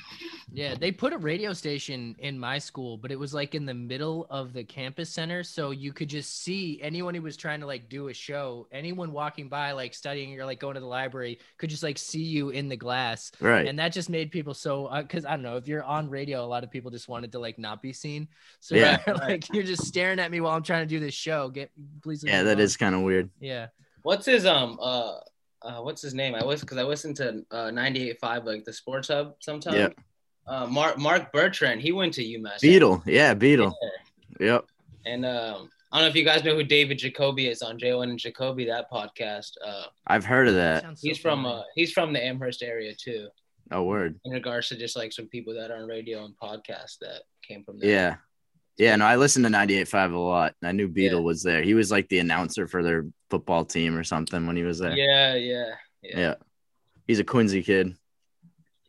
Yeah, they put a radio station in my school, but it was like in the middle of the campus center. So you could just see anyone who was trying to like do a show, anyone walking by, like studying or like going to the library, could just like see you in the glass. Right. And that just made people so, uh, because I don't know, if you're on radio, a lot of people just wanted to like not be seen. So Yeah. they're like, you're just staring at me while I'm trying to do this show. Get, please. yeah, me that alone." is kind of weird. Yeah. What's his um uh uh what's his name? I was because I listened to uh 98.5 like the Sports Hub sometimes. Yeah. Uh, Marc Marc Bertrand, he went to UMass. Beetle. Yeah, Beetle. Yeah. Yep. And um, I don't know if you guys know who David Jacoby is on Jalen and Jacoby that podcast. Uh, I've heard of that. Sounds so he's from uh he's from the Amherst area too. Oh, word. In regards to just like some people that are on radio and podcasts that came from there. Yeah. Yeah, no, I listened to 98.5 a lot. I knew Beetle Yeah. was there. He was like the announcer for their football team or something when he was there. Yeah, yeah, yeah. Yeah. He's a Quincy kid.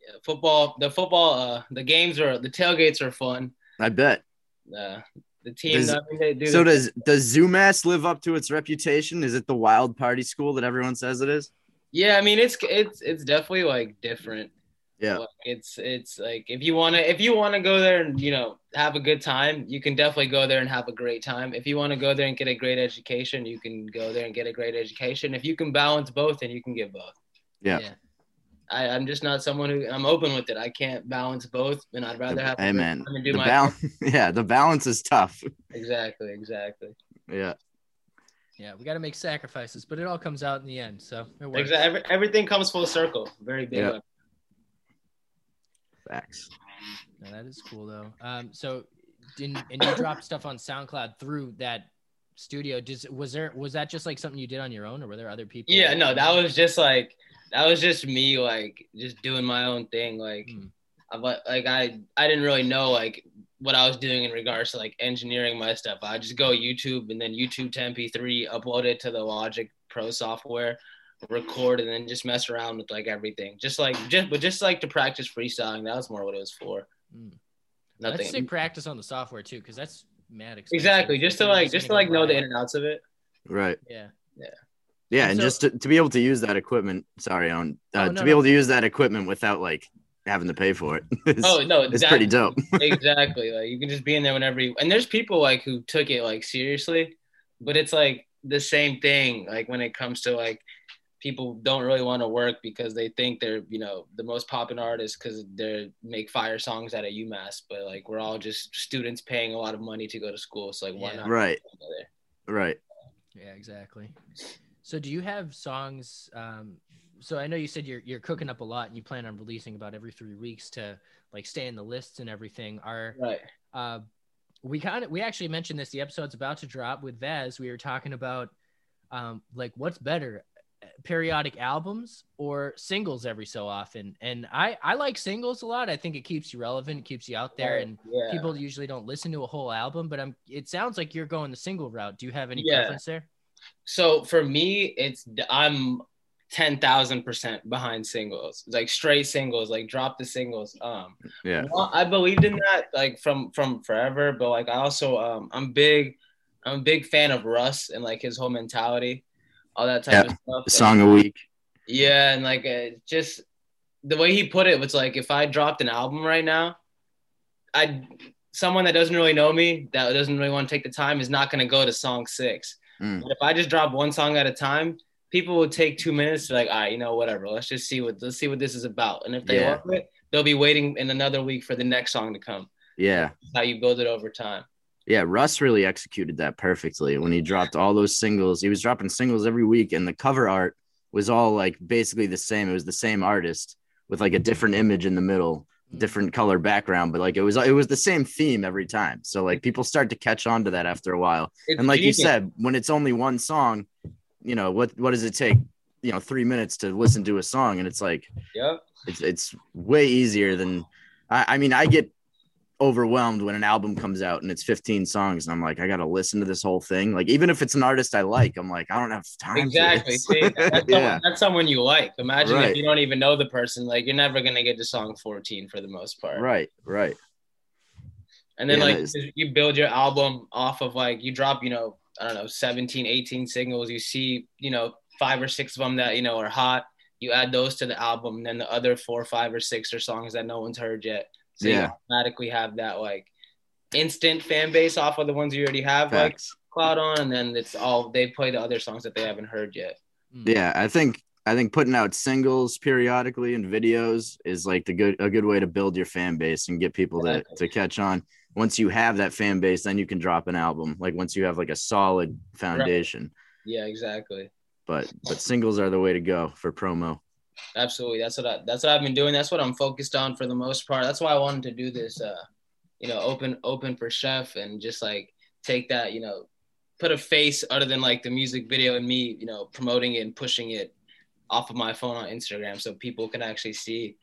yeah. Football, the football, uh, the games are the tailgates are fun. I bet. Uh, the team, Does- I mean, do So the- does does Zoomass live up to its reputation? Is it the wild party school that everyone says it is? Yeah, I mean it's it's it's definitely like different. Yeah. Like, it's it's like if you want to if you want to go there and you know have a good time, you can definitely go there and have a great time. If you want to go there and get a great education, you can go there and get a great education. If you can balance both, then you can get both. Yeah. I, I'm just not someone who I'm open with it. I can't balance both, and I'd rather have. a hey great man, time and do the my balance. Yeah, the balance is tough. exactly, exactly, Yeah. Yeah. We got to make sacrifices, but it all comes out in the end. So it works. exactly. Every, everything comes full circle. Very big. Yeah. On- Facts. No, that is cool though. Um, so didn't and you dropped stuff on SoundCloud through that studio. Just was there was that just like something you did on your own, or were there other people? Yeah, no, that was just like that was just me like just doing my own thing. Like Hmm. I like I I didn't really know like what I was doing in regards to like engineering my stuff. I just go YouTube and then YouTube to MP3, upload it to the Logic Pro software, record and then just mess around with like everything. Just like just but just like to practice freestyling. That was more what it was for. Nothing. That's sick practice on the software too, because that's mad expensive. Exactly. Just to like just to like know the in and outs of it. Right. Yeah. Yeah, And and so- just to, to be able to use that equipment. Sorry, on uh, Oh, to be no. able to use that equipment without like having to pay for it. is- Oh no, it's that- pretty dope. exactly. Like you can just be in there whenever you and there's people like who took it like seriously, but it's like the same thing. Like when it comes to like people don't really want to work because they think they're, you know, the most popular artists because they make fire songs out of UMass. But like we're all just students paying a lot of money to go to school. So like why Yeah. not Right. Right. Yeah, exactly. So do you have songs? Um, so I know you said you're you're cooking up a lot, and you plan on releasing about every three weeks to like stay in the lists and everything. Are Right. uh, we kind of we actually mentioned this. The episode's about to drop with Vaz. We were talking about um, like what's better, periodic albums or singles every so often. And I I like singles a lot. I think it keeps you relevant, it keeps you out there, and yeah. people usually don't listen to a whole album. But I'm. It sounds like you're going the single route. Do you have any Yeah. preference there? So for me, it's I'm ten thousand percent behind singles, like straight singles, like drop the singles. Um, Yeah. well, I believed in that like from from forever, but like I also um I'm big, I'm a big fan of Russ and like his whole mentality, all that type Yeah, of stuff. A song a week. Yeah, and like uh, just the way he put it was like if I dropped an album right now, I someone that doesn't really know me, that doesn't really want to take the time, is not going to go to song six. Mm. But if I just drop one song at a time, people will take two minutes to like, all right, you know, whatever. Let's just see what let's see what this is about. And if they Yeah. love it, they'll be waiting in another week for the next song to come. Yeah. That's how you build it over time. Yeah, Russ really executed that perfectly when he dropped all those singles. He was dropping singles every week, and the cover art was all like basically the same. It was the same artist with like a different image in the middle, different color background, but like it was it was the same theme every time. So like people start to catch on to that after a while. It's And like you said, when it's only one song, you know what what does it take? You know, three minutes to listen to a song, and it's like Yep. it's it's way easier than I, I mean I get overwhelmed when an album comes out and it's 15 songs and I'm like I gotta listen to this whole thing like even if it's an artist I like I'm like I don't have time Exactly. See, that's, yeah someone, that's someone you like. Imagine Right. if you don't even know the person, like you're never gonna get to song 14 for the most part. right right And then Yeah, like you build your album off of like you drop, you know, I don't know, 17, 18 singles. You see, you know, five or six of them that, you know, are hot. You add those to the album, and then the other four, five, or six are songs that no one's heard yet. So Yeah. you automatically have that like instant fan base off of the ones you already have, like Cloud on, and then it's all they play the other songs that they haven't heard yet. Mm. yeah I think I think putting out singles periodically and videos is like the good a good way to build your fan base and get people to, Exactly. to catch on once you have that fan base then you can drop an album like once you have like a solid foundation Yeah, exactly. but but singles are the way to go for promo Absolutely. That's what I that's what I've been doing. That's what I'm focused on for the most part. That's why I wanted to do this uh you know, open open for chef and just like take that, you know, put a face other than like the music video and me, you know, promoting it and pushing it off of my phone on Instagram so people can actually see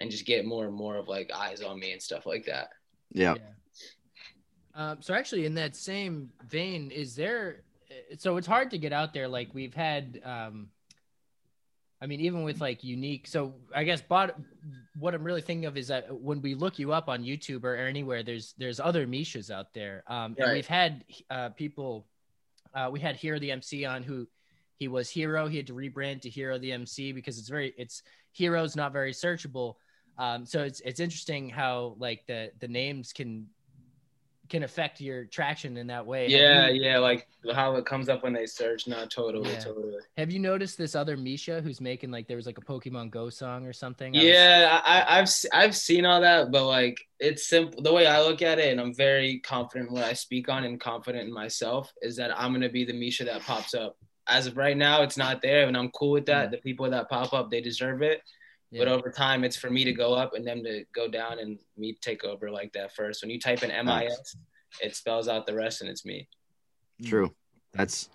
and just get more and more of like eyes on me and stuff like that. yeah Um, so actually, in that same vein, is there? So it's hard to get out there. Like we've had, um, I mean, even with like unique. So I guess, but what I'm really thinking of is that when we look you up on YouTube or anywhere, there's there's other Mishas out there, um, and we've had uh, people. Uh, we had Hero the MC on who he was Hero. He had to rebrand to Hero the MC because it's very it's Hero's not very searchable. Um, so it's it's interesting how like the the names can can affect your traction in that way. Yeah, you- yeah, like how it comes up when they search. Not totally, Yeah. totally. Have you noticed this other Misha who's making like there was like a Pokemon Go song or something? I Yeah, I, I- I've s- I've seen all that, but like it's simple. The way I look at it, and I'm very confident what I speak on, and confident in myself, is that I'm gonna be the Misha that pops up. As of right now, it's not there, and I'm cool with that. Mm-hmm. The people that pop up, they deserve it. Yeah. But over time, it's for me to go up and them to go down, and me take over like that first. When you type in MIS, it spells out the rest, and it's me. Hmm. True. That's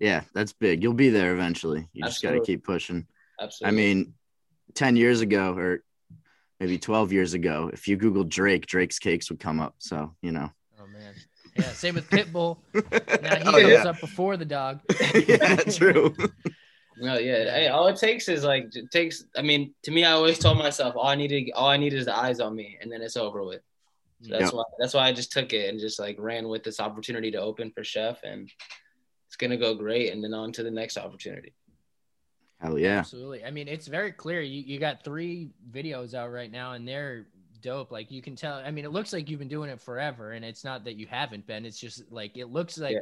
yeah, that's big. You'll be there eventually. You just got to keep pushing. Absolutely. I mean, 10 years ago or maybe 12 years ago, if you Googled Drake, Drake's cakes would come up. So, you know. Oh man. Yeah. Same with Pitbull. Now he oh, goes yeah. up before the dog. yeah, true. No, yeah. Yeah. Hey, all it takes is like it takes. I mean, to me, I always told myself all I needed, all I need is the eyes on me, and then it's over with. So hmm. that's Yep. why. That's why I just took it and just like ran with this opportunity to open for Chef, and it's gonna go great. And then on to the next opportunity. Hell yeah. Absolutely. I mean, it's very clear. You you got three videos out right now, and they're dope. Like you can tell. I mean, it looks like you've been doing it forever, and it's not that you haven't been. It's just like it looks like Yeah.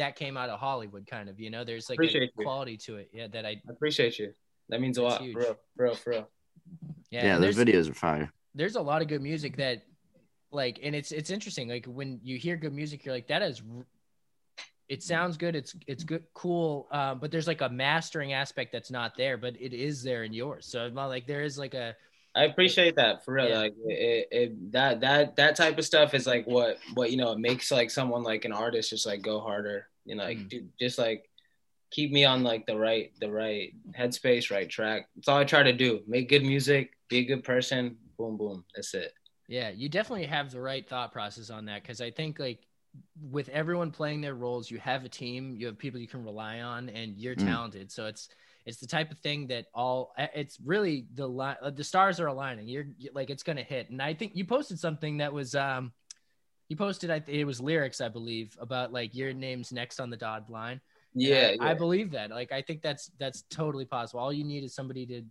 That came out of Hollywood, kind of. You know, there's like Appreciate a you. quality to it. Yeah, that I. I appreciate you. That means a lot, huge. for real, for real, for real. Yeah, Yeah, those there's- videos are fire. there's a lot of good music that like and it's it's interesting like when you hear good music you're like that is it sounds good it's it's good cool um, but there's like a mastering aspect that's not there but it is there in yours so it's not like there is like a I appreciate that for real. Yeah. Like it, it, that that that type of stuff is like what what you know it makes like someone like an artist just like go harder. You know, like Mm. dude, just like keep me on like the right the right headspace, right track. That's all I try to do. Make good music, be a good person. Boom, boom. That's it. Yeah, you definitely have the right thought process on that because I think like with everyone playing their roles, you have a team, you have people you can rely on, and you're Mm. talented. So it's it's the type of thing that all it's really the li- uh, the stars are aligning. You're you- like it's gonna hit, and I think you posted something that was um you posted I it was lyrics I believe about like your name's next on the dotted line. Yeah, I, I believe that. Like, I think that's that's totally possible. All you need is somebody to,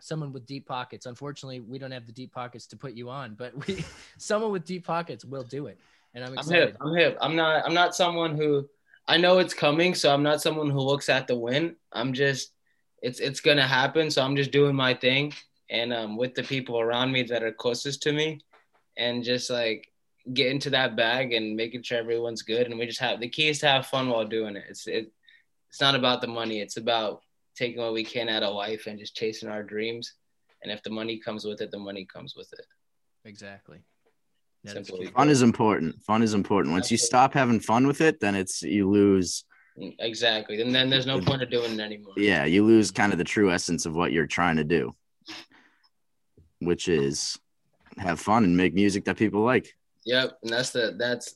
someone with deep pockets. Unfortunately, we don't have the deep pockets to put you on, but we, someone with deep pockets will do it. And I'm I'm excited. hip. I'm hip. I'm not. I'm not someone who. I know it's coming, so I'm not someone who looks at the win. I'm just. It's it's gonna happen, so I'm just doing my thing, and um, with the people around me that are closest to me, and just like get into that bag and making sure everyone's good, and we just have the key is to have fun while doing it. It's it. It's not about the money. It's about taking what we can out of life and just chasing our dreams. And if the money comes with it, the money comes with it. Exactly. That is Fun is important. Fun is important. Once you stop having fun with it, then it's you lose. Exactly. And then there's no point of doing it anymore. Yeah, you lose kind of the true essence of what you're trying to do, which is have fun and make music that people like. Yep, and that's the that's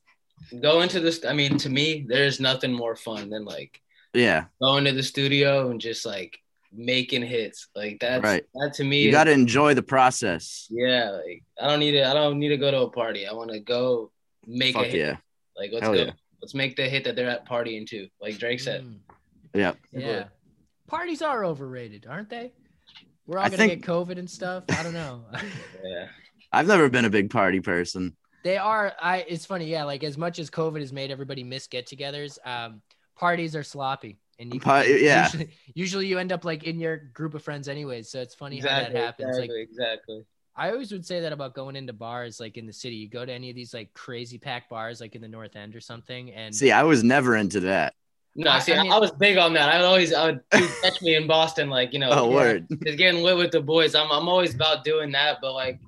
go into this. I mean, to me, there's nothing more fun than like Yeah, going to the studio and just like making hits. Like that's Right. that to me. you got to enjoy the process. Yeah, like I don't need to. I don't need to go to a party. I want to go make a hit. yeah, Like let's Hell go. yeah. Let's make the hit that they're at partying too. Like Drake said. Mm, yeah. yeah. Parties are overrated, aren't they? We're all I gonna think- get COVID and stuff. I don't know. Yeah. I've never been a big party person. they are. I. It's funny. Yeah. Like as much as COVID has made everybody miss get-togethers, um, parties are sloppy, and you. Pa- yeah. Usually, usually you end up like in your group of friends anyways. So it's funny how that happens. Like Exactly. Exactly. I always would say that about going into bars like in the city. You go to any of these like crazy packed bars like in the North End or something, and See, I was never into that. No, I- see, I I, mean- I was big on that. I would always, I would catch me in Boston, like you know, Oh, yeah, word. just getting lit with the boys. I'm, I'm always about doing that. But like,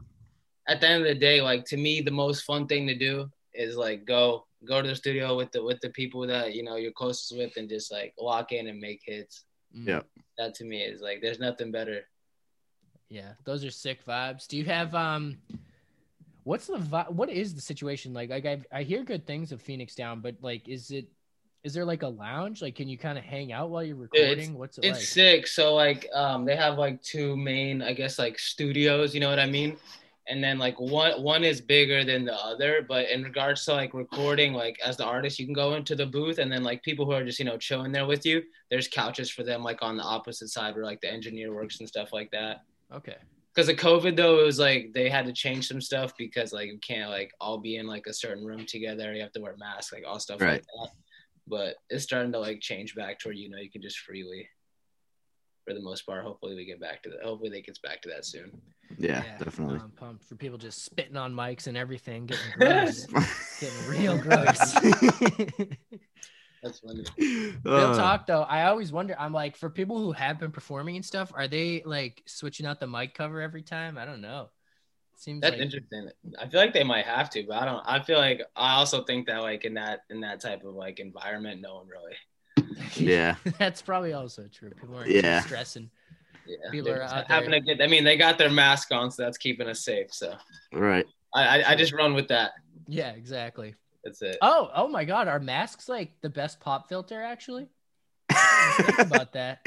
at the end of the day, like to me, the most fun thing to do is like go, go to the studio with the with the people that you know you're closest with, and just like lock in and make hits. Yeah. That to me is like, there's nothing better. Yeah, those are sick vibes. Do you have um? What's the vi- what is the situation like? Like I I hear good things of Phoenix Down, but like, is it is there like a lounge? Like, can you kind of hang out while you're It's- recording? What's it It's like? sick. So like, um, they have like two main, I guess, like studios. You know what I mean? And then like one one is bigger than the other. But in regards to like recording, like as the artist, you can go into the booth, and then like people who are just you know chilling there with you, there's couches for them like on the opposite side where like the engineer works and stuff like that. Okay. Because of COVID though, it was like they had to change some stuff because like you can't like all be in like a certain room together. You have to wear masks, like all stuff like Right. that. But it's starting to like change back to where you know you can just freely, for the most part. Hopefully we get back to that. Hopefully they gets back to that soon. Yeah, definitely. I'm pumped for people just spitting on mics and everything, getting gross, getting real gross. That's funny. Real Uh, talk though, I always wonder. I'm like, for people who have been performing and stuff, are they like switching out the mic cover every time? I don't know. Seems That's like interesting. I feel like they might have to, but I don't. I feel like I also think that like in that in that type of like environment, no one really. yeah, that's probably also true. People aren't Yeah. stressing. Yeah, People They're are just out having there. to get. I mean, they got their mask on, so that's keeping us safe. So right. I I, I just run with that. Yeah, exactly. That's it. Oh, oh my God, are masks like the best pop filter? Actually, about that.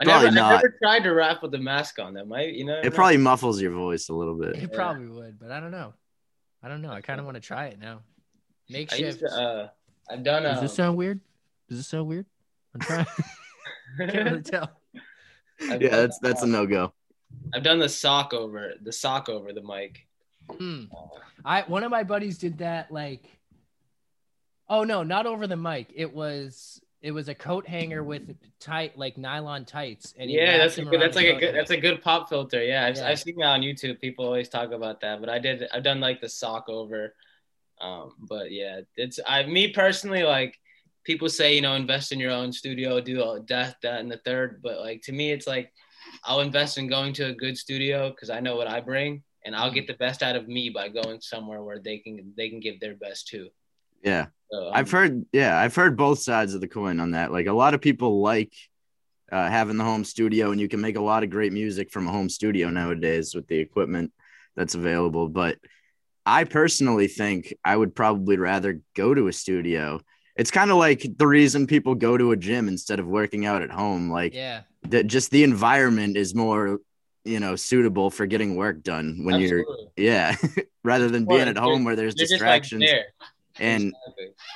I Probably never, not. I never tried to rap with the mask on. That might, you know. It probably muffles your voice a little bit. It Yeah. probably would, but I don't know. I don't know. I kind of want to try it now. I Makeshift. used to. Uh, I've done. Does Um, this sound weird? Does this sound weird? I'm trying. Can't really tell. I've Yeah, done, that's that's a uh, no go. I've done the sock over the sock over the mic. Hmm. Uh, I one of my buddies did that like oh no, not over the mic. It was it was a coat hanger with tight like nylon tights and yeah, that's a good. That's like a good. That's a good pop filter. Yeah, I've, Yeah. I've seen that on YouTube. People always talk about that, but I did. I've done like the sock over. Um, but yeah, it's I me personally like people say you know invest in your own studio, do all that that and the third. But like to me, it's like I'll invest in going to a good studio because I know what I bring, and I'll get the best out of me by going somewhere where they can they can give their best too. Yeah. So, um, I've heard, yeah, I've heard both sides of the coin on that. Like a lot of people like uh, having the home studio, and you can make a lot of great music from a home studio nowadays with the equipment that's available. But I personally think I would probably rather go to a studio. It's kind of like the reason people go to a gym instead of working out at home. Like Yeah. that, just the environment is more, you know, suitable for getting work done when you're, yeah, rather than being at home where there's like distractions. there. And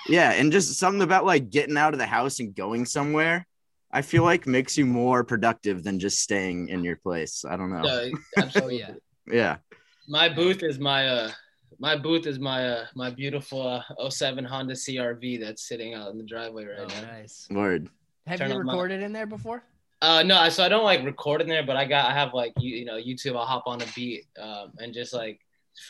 yeah, and just something about like getting out of the house and going somewhere, I feel like makes you more productive than just staying in your place. I don't know. No, Oh absolutely. yeah. Yeah. My booth is my uh my booth is my uh my beautiful uh, 07 Honda CRV that's sitting out in the driveway right Oh, now. nice. Word. Have Turn you on my- recorded in there before? Uh no, so I don't like record in there, but I got I have like you you know YouTube. I'll hop on a beat um and just like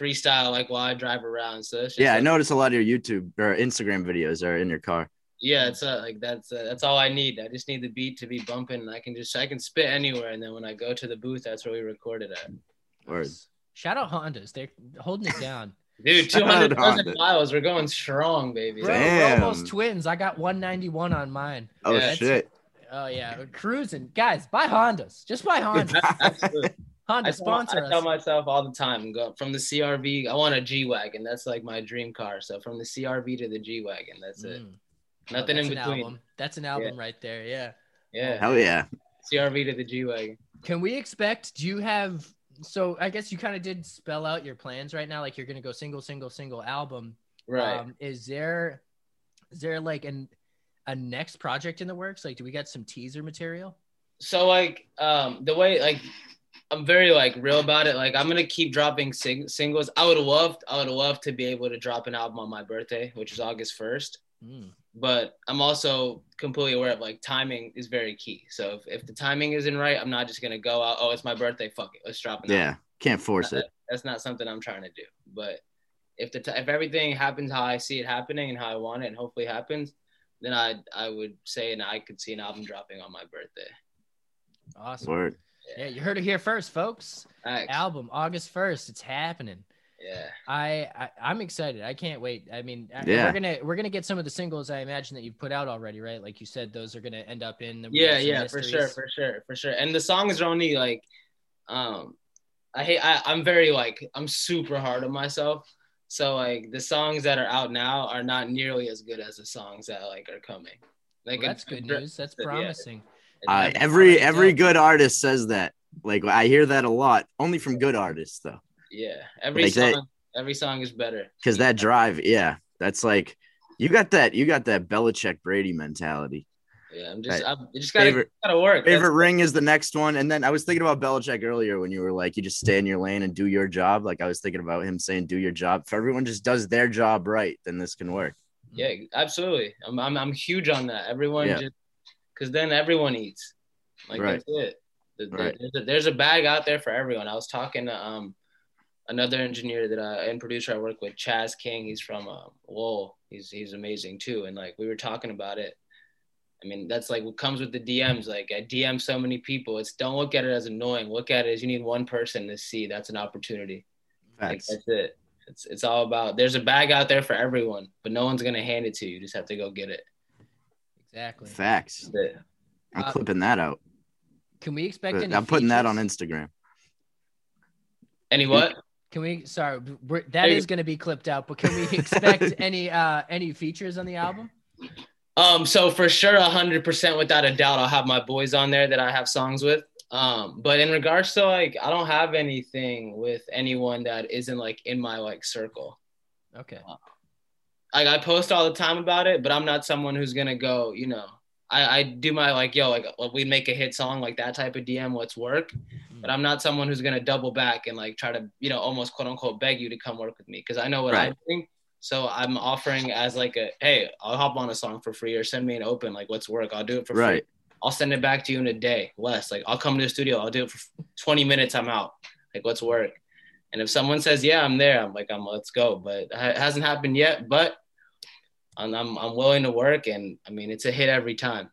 freestyle like while I drive around. So it's just Yeah, I notice a lot of your YouTube or Instagram videos are in your car. yeah, it's uh, like that's uh, that's all I need. I just need the beat to be bumping, and I can just I can spit anywhere. And then when I go to the booth, that's where we record it at. Word. Shout out Hondas. They're holding it down. Dude, Shout two out hundred thousand Honda. miles. We're going strong, baby. Bro, Damn. we're almost twins. I got 191 on mine. Oh Yeah, shit. Oh yeah, we're cruising. Guys, buy Hondas. Just buy Honda. Absolutely. Honda I tell, sponsor I tell myself all the time, go from the CRV. I want a G wagon. That's like my dream car. So from the CRV to the G wagon, that's it. Mm. Nothing Oh, in that's an between. album. That's an album right there. Yeah. Yeah, Hell yeah. CRV to the G wagon. Can we expect? Do you have? So I guess you kind of did spell out your plans right now. Like you're gonna go single, single, single album. Right. Um, is there, is there like an a next project in the works? Like, do we got some teaser material? so like um the way like I'm very like real about it. Like I'm gonna keep dropping sing- singles. I would love I would love to be able to drop an album on my birthday, which is August first. Mm. But I'm also completely aware of like timing is very key. So if, if the timing isn't right, I'm not just gonna go out. Oh, it's my birthday. Fuck it, let's drop an album. Yeah. Can't force it. That's not something I'm trying to do. But if the t- if everything happens how I see it happening and how I want it, and hopefully happens, then I I would say and I could see an album dropping on my birthday. Awesome. Word. Yeah, you heard it here first, folks. Thanks. Album August first. It's happening. Yeah. I, I I'm excited. I can't wait. I mean, Yeah. we're gonna we're gonna get some of the singles. I imagine that you've put out already, right? Like you said, those are gonna end up in the Yeah, Reels and yeah, for sure, for sure, for sure. And the songs are only like, um, I hate. I, I'm very like I'm super hard on myself. So like the songs that are out now are not nearly as good as the songs that like are coming. Like Well, that's it's- good news. That's promising. it's- Uh, every every good artist says that. Like I hear that a lot, only from good artists though. yeah, every like that- song, every song is better. Because that drive, yeah, that's like you got that you got that Belichick Brady mentality. Yeah, I'm just, Right. I'm, just gotta, Favorite- gotta work. That's- Favorite ring is the next one, and then I was thinking about Belichick earlier when you were like, you just stay in your lane and do your job. Like I was thinking about him saying, "Do your job." If everyone just does their job right, then this can work. Yeah, absolutely. I'm, I'm, I'm huge on that. Everyone Yeah. just, because then everyone eats. Like Right. that's it. The- the- Right. There's, a, there's a bag out there for everyone. I was talking to um another engineer that I and producer I work with, Chaz King. He's from um, Lowell. He's he's amazing too. And like we were talking about it. I mean, that's like what comes with the DMs. Like I DM so many people. It's don't look at it as annoying. Look at it as you need one person to see that's an opportunity. Like that's it. It's it's all about there's a bag out there for everyone, but no one's gonna hand it to you. You just have to go get it. Exactly. Facts. That's it. I'm Uh, clipping that out. Can we expect But any? I'm putting that on? Instagram. Any what? Can we? Sorry, we're, that Hey. is going to be clipped out. But can we expect any uh any features on the album? Um, so for sure, hundred percent, without a doubt, I'll have my boys on there that I have songs with. Um, but in regards to like, I don't have anything with anyone that isn't like in my like circle. Okay. Like I post all the time about it, but I'm not someone who's gonna go, you know. I, I do my like, yo, like we make a hit song, like that type of DM, let's work. Mm-hmm. But I'm not someone who's gonna double back and like try to, you know, almost quote unquote beg you to come work with me because I know what I Right. bring. So I'm offering as like a, hey, I'll hop on a song for free or send me an open, like let's work. I'll do it for free. I'll send it back to you in a day, less. Like I'll come to the studio, I'll do it for 20 minutes, I'm out. Like let's work. And if someone says, yeah, I'm there, I'm like, I'm let's go. But it hasn't happened yet. But I'm, I'm I'm willing to work, and I mean, it's a hit every time.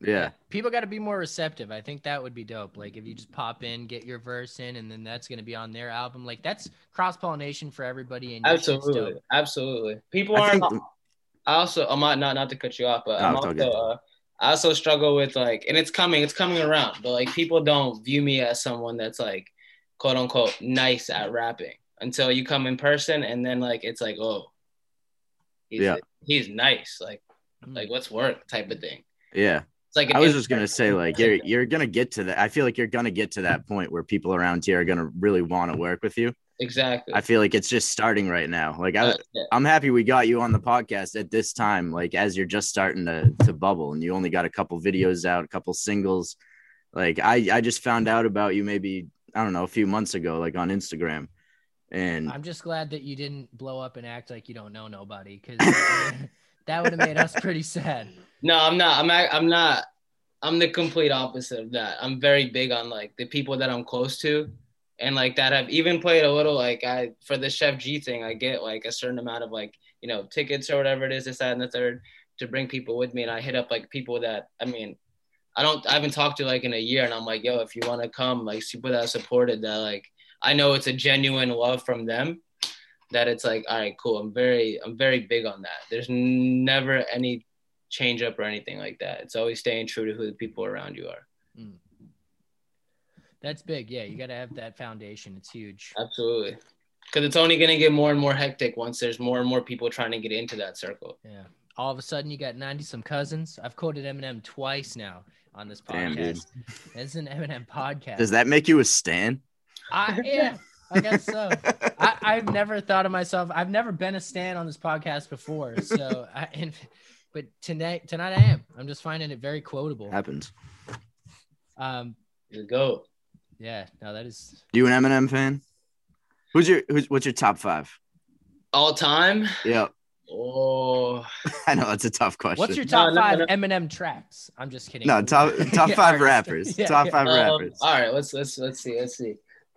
Yeah. People got to be more receptive. I think that would be dope. Like if you just pop in, get your verse in, and then that's going to be on their album. Like that's cross pollination for everybody. And your shit's Absolutely, absolutely. People I aren't think I also I'm not not not to cut you off, but No, I'm also uh, I also struggle with like, and it's coming, it's coming around, but like people don't view me as someone that's like, quote unquote, nice at rapping until you come in person, and then like it's like, oh, he's, Yeah. he's nice, like Mm. like what's work type of thing. Yeah. It's like I was just gonna say, like, you're you're gonna get to that. I feel like you're gonna get to that point where people around here are gonna really want to work with you. exactly. I feel like it's just starting right now. Like, I, yeah. I'm happy we got you on the podcast at this time, like as you're just starting to to bubble, and you only got a couple videos out, a couple singles. Like, I I just found out about you maybe I don't know a few months ago, like on Instagram, and I'm just glad that you didn't blow up and act like you don't know nobody because that would have made us pretty sad. No, I'm not. I'm I'm not. I'm the complete opposite of that. I'm very big on like the people that I'm close to, and like that have even played a little like I for the Chef G thing. I get like a certain amount of like you know tickets or whatever it is, this that and the third to bring people with me, and I hit up like people that I mean. I don't. I haven't talked to like in a year, and I'm like, yo, if you want to come, like people that supported that, like I know it's a genuine love from them. That it's like, all right, cool. I'm very, I'm very big on that. There's never any change up or anything like that. It's always staying true to who the people around you are. Mm. That's big. Yeah, you got to have that foundation. It's huge. Absolutely. Because it's only going to get more and more hectic once there's more and more people trying to get into that circle. Yeah. All of a sudden, you got 90 some cousins. I've quoted Eminem twice now on this podcast. Damn, dude. podcast. It's an Eminem podcast. does that make you a stan? I, yeah, I guess so. I, I've never thought of myself. I've never been a stan on this podcast before. So, I, and, but tonight, tonight I am. I'm just finding it very quotable. Happens. You Um, go. yeah, no, that is. You an Eminem fan? Who's your who's what's your top five? All time? Yeah, Oh, I know that's a tough question. What's your top no, five no. Eminem tracks? I'm just kidding. no top top Yeah, five rappers? Yeah, top yeah. five Um, rappers. all right, let's let's let's see, let's see.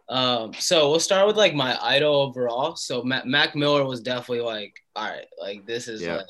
Um, so we'll start with like my idol overall. So Ma- Mac Miller was definitely like, all right, like this is Yeah. like,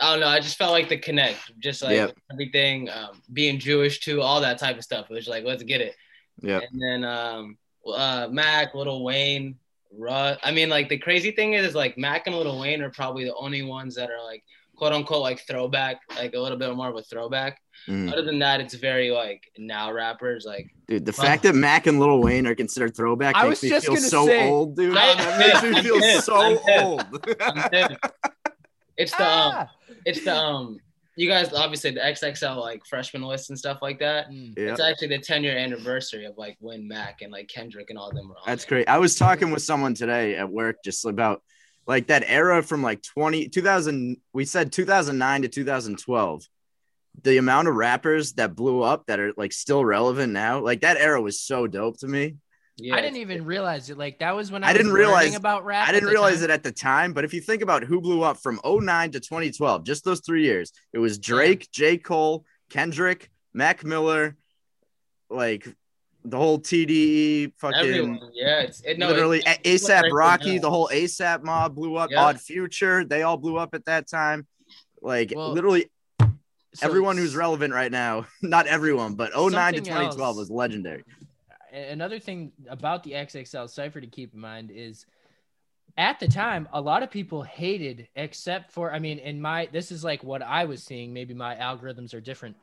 I don't know. I just felt like the connect, just like Yep. everything, um, being Jewish too, all that type of stuff. It was like, let's get it. Yeah, And then um, uh, Mac, Lil Wayne, Russ. I mean, like the crazy thing is, is like Mac and Lil Wayne are probably the only ones that are like quote unquote like throwback, like a little bit more of a throwback. Mhm. Other than that, it's very like now rappers like dude. The Well- fact that Mac and Lil Wayne are considered throwback I makes was me just feel gonna so say- old, dude. I- that makes me feel pissed. so I'm pissed. old. I'm dead. it's the um, Ah! it's the um, you guys obviously the XXL like freshman list and stuff like that. Mm. yeah, It's actually the 10 year anniversary of like when Mac and like Kendrick and all them were on. that's there. great. I was talking with someone today at work just about like that era from like 20 2000 we said 2009 to 2012 the amount of rappers that blew up that are like still relevant now like that era was so dope to me Yeah, I didn't even realize it. Like that was when I, I didn't was realize- about rap. I didn't realize time. it at the time, but if you think about who blew up from 09 to 2012, just those three years, it was Drake, J. Cole, Kendrick, Mac Miller, like the whole TDE, fucking Everyone, yeah, it's it, no, literally it, A- ASAP Rocky, the whole ASAP mob blew up, Yeah. Odd Future, they all blew up at that time. Like Well, literally So everyone who's relevant right now, not everyone, but 09 to 2012 else. was legendary. another thing about the XXL cipher to keep in mind is at the time a lot of people hated except for I mean in my this is like what I was seeing maybe my algorithms are different.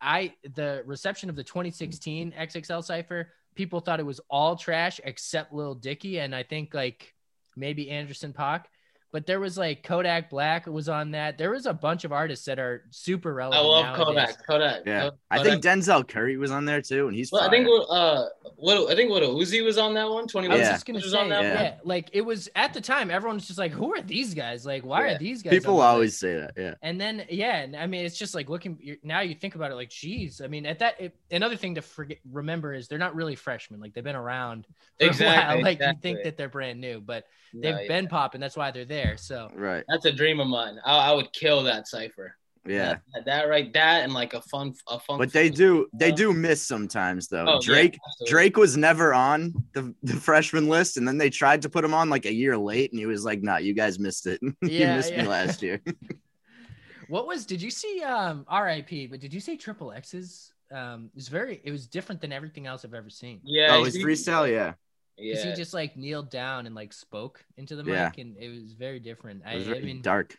I the reception of the 2016 XXL cipher people thought it was all trash except Lil Dicky. And I think like maybe Anderson Paak but there was like Kodak Black was on that. There was a bunch of artists that are super relevant. I love nowadays. Kodak. Kodak. Yeah. Kodak. I think Denzel Curry was on there too, and he's Well, I think what uh what I think what Uzi was on that one. Twenty I was Yeah. just gonna was say, on that yeah. one? like it was at the time. Everyone was just like, "Who are these guys? Like, why Yeah. are these guys?" people on always list?" say that. Yeah. And then, yeah, and I mean, it's just like looking now. You think about it, like, geez. I mean, at that, it, another thing to forget, remember is they're not really freshmen. Like they've been around for Exactly, a while. Like you think that they're brand new, but No, they've yeah. been popping. That's why they're there. So Right. That's a dream of mine. I, I would kill that cipher. Yeah. That, that right, that and like a fun, a fun. But they do they do miss sometimes though. Oh, Drake absolutely. Drake was never on the, the freshman list, and then they tried to put him on like a year late, and he was like, "Nah, you guys missed it. you missed me last year." what was? Did you see? Um, R.I.P. But did you see Triple X's? Um, it was very. It was different than everything else I've ever seen. Yeah. oh, you his see- freestyle, yeah, Because Yeah. he just like kneeled down and like spoke into the mic, Yeah. and it was very different. it was I really mean, dark.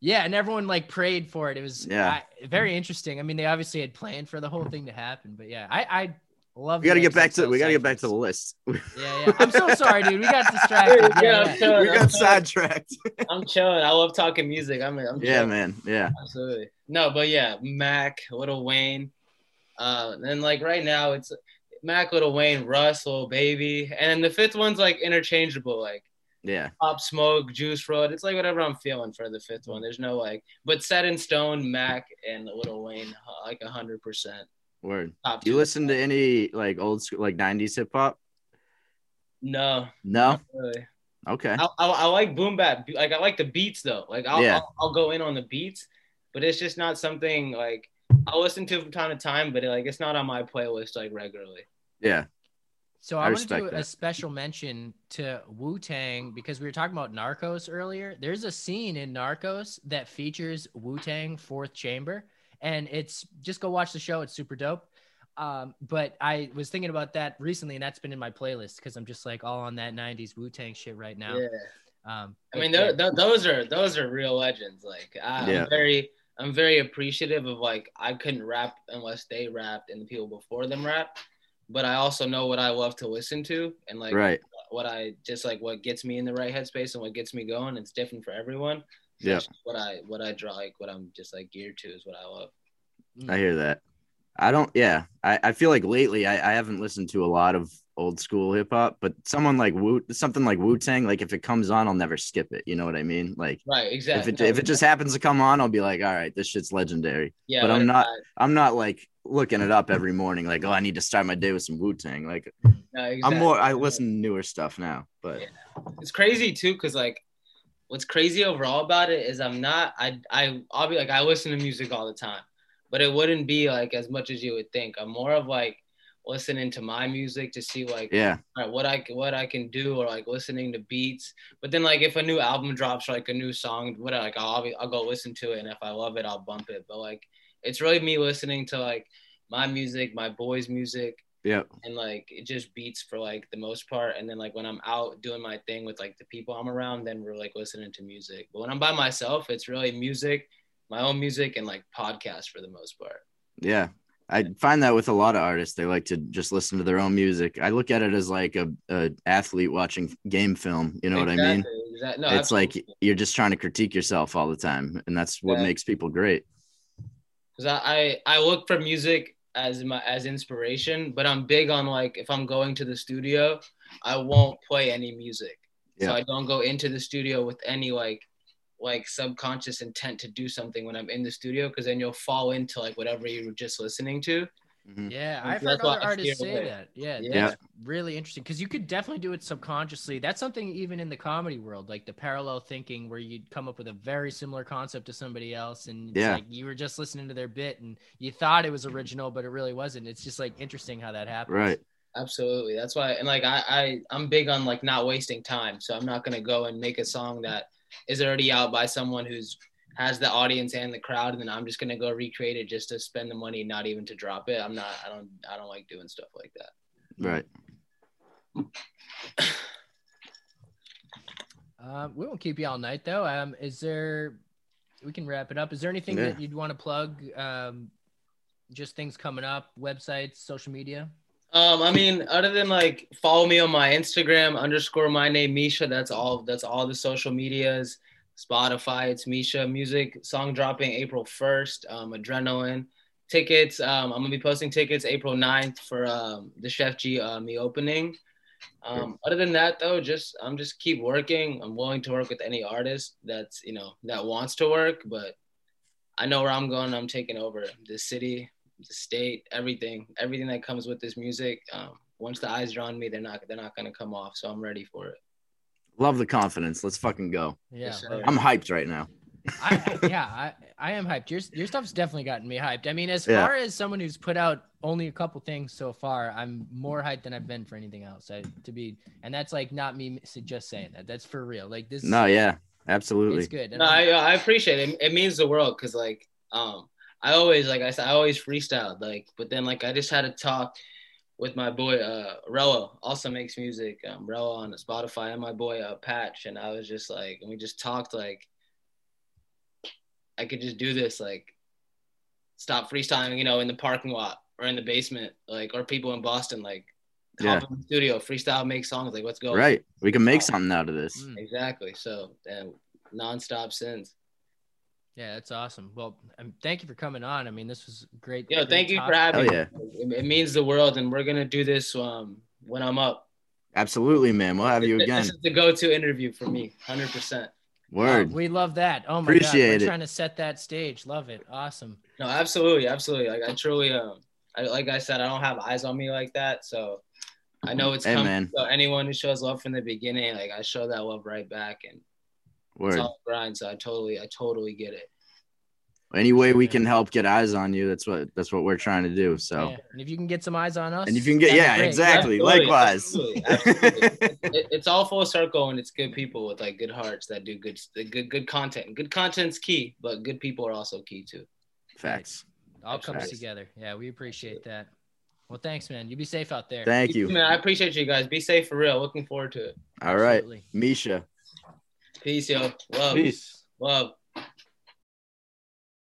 Yeah, and everyone like prayed for it. It was Yeah. I, very interesting. I mean, they obviously had planned for the whole thing to happen, but yeah, I I love. We got to get back to we got to get back to the list. Yeah, yeah. I'm so sorry, dude. We got distracted. Yeah, Yeah, I'm yeah. chilling, we I'm got chilling. sidetracked. I'm chilling. I love talking music. I'm, I'm yeah, chilling. man. Yeah. Absolutely. No, but yeah, Mac, Lil Wayne. Uh, and like right now it's Mac, Lil Wayne, Russ, Lil Baby. And then the fifth one's like interchangeable, like Yeah. Pop Smoke, Juice WRLD. It's like whatever I'm feeling for the fifth one. There's no like, but set in stone, Mac and Lil Wayne, uh, like a hundred percent. Word. Top Do you listen to any like old school like 90s hip hop? No, No. really. Okay. I, I, I like boom bap. Like I like the beats though. Like I'll, Yeah. I'll I'll go in on the beats, but it's just not something like I'll listen to from time to time. But it, like it's not on my playlist like regularly. Yeah. So I I, want to do respect a special mention to Wu Tang because we were talking about Narcos earlier. There's a scene in Narcos that features Wu Tang Fourth Chamber, and it's just go watch the show. It's super dope. Um, but I was thinking about that recently, and that's been in my playlist because I'm just like all on that '90s Wu Tang shit right now. Yeah. Um, I mean, yeah. th- th- those are those are real legends. Like I, Yeah. I'm very I'm very appreciative of like I couldn't rap unless they rapped and the people before them rap. But I also know what I love to listen to and like right. what I just like what gets me in the right headspace and what gets me going. It's different for everyone. So Yeah. what I what I draw like what I'm just like geared to is what I love. Hmm. I hear that. I don't. Yeah, I, I feel like lately I, I haven't listened to a lot of old school hip hop, but someone like Wu, something like Wu Tang, like if it comes on, I'll never skip it. You know what I mean? Like Right, exactly. if exactly. it if it just happens to come on, I'll be like, all right, this shit's legendary. yeah, but I'm not- ride. I'm not like looking it up every morning, like oh, I need to start my day with some Wu Tang. Like No, I'm more. I listen to newer stuff now, but Yeah. it's crazy too because like what's crazy overall about it is i'm not i i i'll be like i listen to music all the time but it wouldn't be like as much as you would think i'm more of like listening to my music to see like yeah, right, what i what i can do or like listening to beats but then like if a new album drops or like a new song what like i'll i'll go listen to it and if i love it i'll bump it but like it's really me listening to like my music my boys music yeah, and like it just beats for like the most part and then like when i'm out doing my thing with like the people i'm around then we're like listening to music but when i'm by myself it's really music my own music and like podcasts for the most part yeah. I find that with a lot of artists, they like to just listen to their own music. I look at it as like a, a athlete watching game film. You know what I mean? Exactly, no, it's like you're just trying to critique yourself all the time, and that's what Yeah. makes people great. Because I, I I look for music as my as inspiration, but I'm big on like if I'm going to the studio, I won't play any music. Yeah. So I don't go into the studio with any like like subconscious intent to do something when I'm in the studio because then you'll fall into like whatever you were just listening to. Mhm. Yeah, I've heard why other I artists say away. that. Yeah, Yeah. that's really interesting because you could definitely do it subconsciously. That's something even in the comedy world, like the parallel thinking, where you'd come up with a very similar concept to somebody else, and it's Yeah. like you were just listening to their bit and you thought it was original, but it really wasn't. It's just like interesting how that happens. Right. Absolutely. That's why and like I, I I'm big on like not wasting time. So I'm not gonna go and make a song that is already out by someone who's has the audience and the crowd and then I'm just gonna go recreate it just to spend the money, not even to drop it. I'm not I don't I don't like doing stuff like that. Right. Uh, we won't keep you all night though. Um, is there? We can wrap it up. Is there anything Yeah. that you'd want to plug? Um, just things coming up, websites, social media. Um, I mean, other than like follow me on my Instagram underscore my name Misha. That's all. That's all the social medias. Spotify. It's Misha Music. Song dropping April first. Um, Adrenaline. Tickets. Um, I'm gonna be posting tickets April 9th for um, the Chef G uh, me opening. Um, other than that, though, just I'm just keep working. I'm willing to work with any artist that's you know that wants to work, but I know where I'm going. I'm taking over the city, the state, everything, everything that comes with this music. Um, once the eyes are on me, they're not they're not gonna come off. So I'm ready for it. Love the confidence. Let's fucking go. Yeah, Yes, sir. love it. I'm hyped right now. I, yeah, I, I am hyped. Your your stuff's definitely gotten me hyped. I mean, as Yeah. far as someone who's put out only a couple things so far, I'm more hyped than I've been for anything else. I, to be, and that's like not me just saying that. That's for real. Like this. No, yeah, absolutely. it's good. No, I'm- I I appreciate it. It means the world because like um I always like I said I always freestyled like but then like I just had to talk with my boy uh Rello also makes music um Rello on Spotify and my boy uh Patch and I was just like and we just talked like I could just do this, like stop freestyling, you know, in the parking lot or in the basement, like or people in Boston, like Yeah. hop in the studio, freestyle, make songs, like let's go. Right. We can make something out of this. Mm. Exactly. So and nonstop since. Yeah, that's awesome. Well, um, thank you for coming on. I mean, this was great. Yo, great thank you for topic. having Hell me. It, it means the world, and we're gonna do this um when I'm up. Absolutely, man. We'll have you again. This is the go-to interview for me, hundred percent. Word. We love that. Oh my Appreciate god, we're trying to set that stage. Love it. Awesome. No, absolutely, absolutely. Like I truly, um, I, like I said, I don't have eyes on me like that, so I know it's Hey, coming. man. So anyone who shows love from the beginning, like I show that love right back, and it's all grind. So I totally, I totally get it. Any way we can help get eyes on you, that's what that's what we're trying to do. So Yeah. And if you can get some eyes on us, and if you can get yeah, great. exactly. Absolutely, Likewise. absolutely, absolutely. It- it's all full circle, and it's good people with like good hearts that do good, good, good content. Good content's key, but good people are also key too. Facts. All comes Facts. together. Yeah, we appreciate that. Well, thanks, man. You be safe out there. Thank you. man. I appreciate you guys. Be safe for real. Looking forward to it. All right. Absolutely. Misha. Peace, yo. Love. Peace. Love.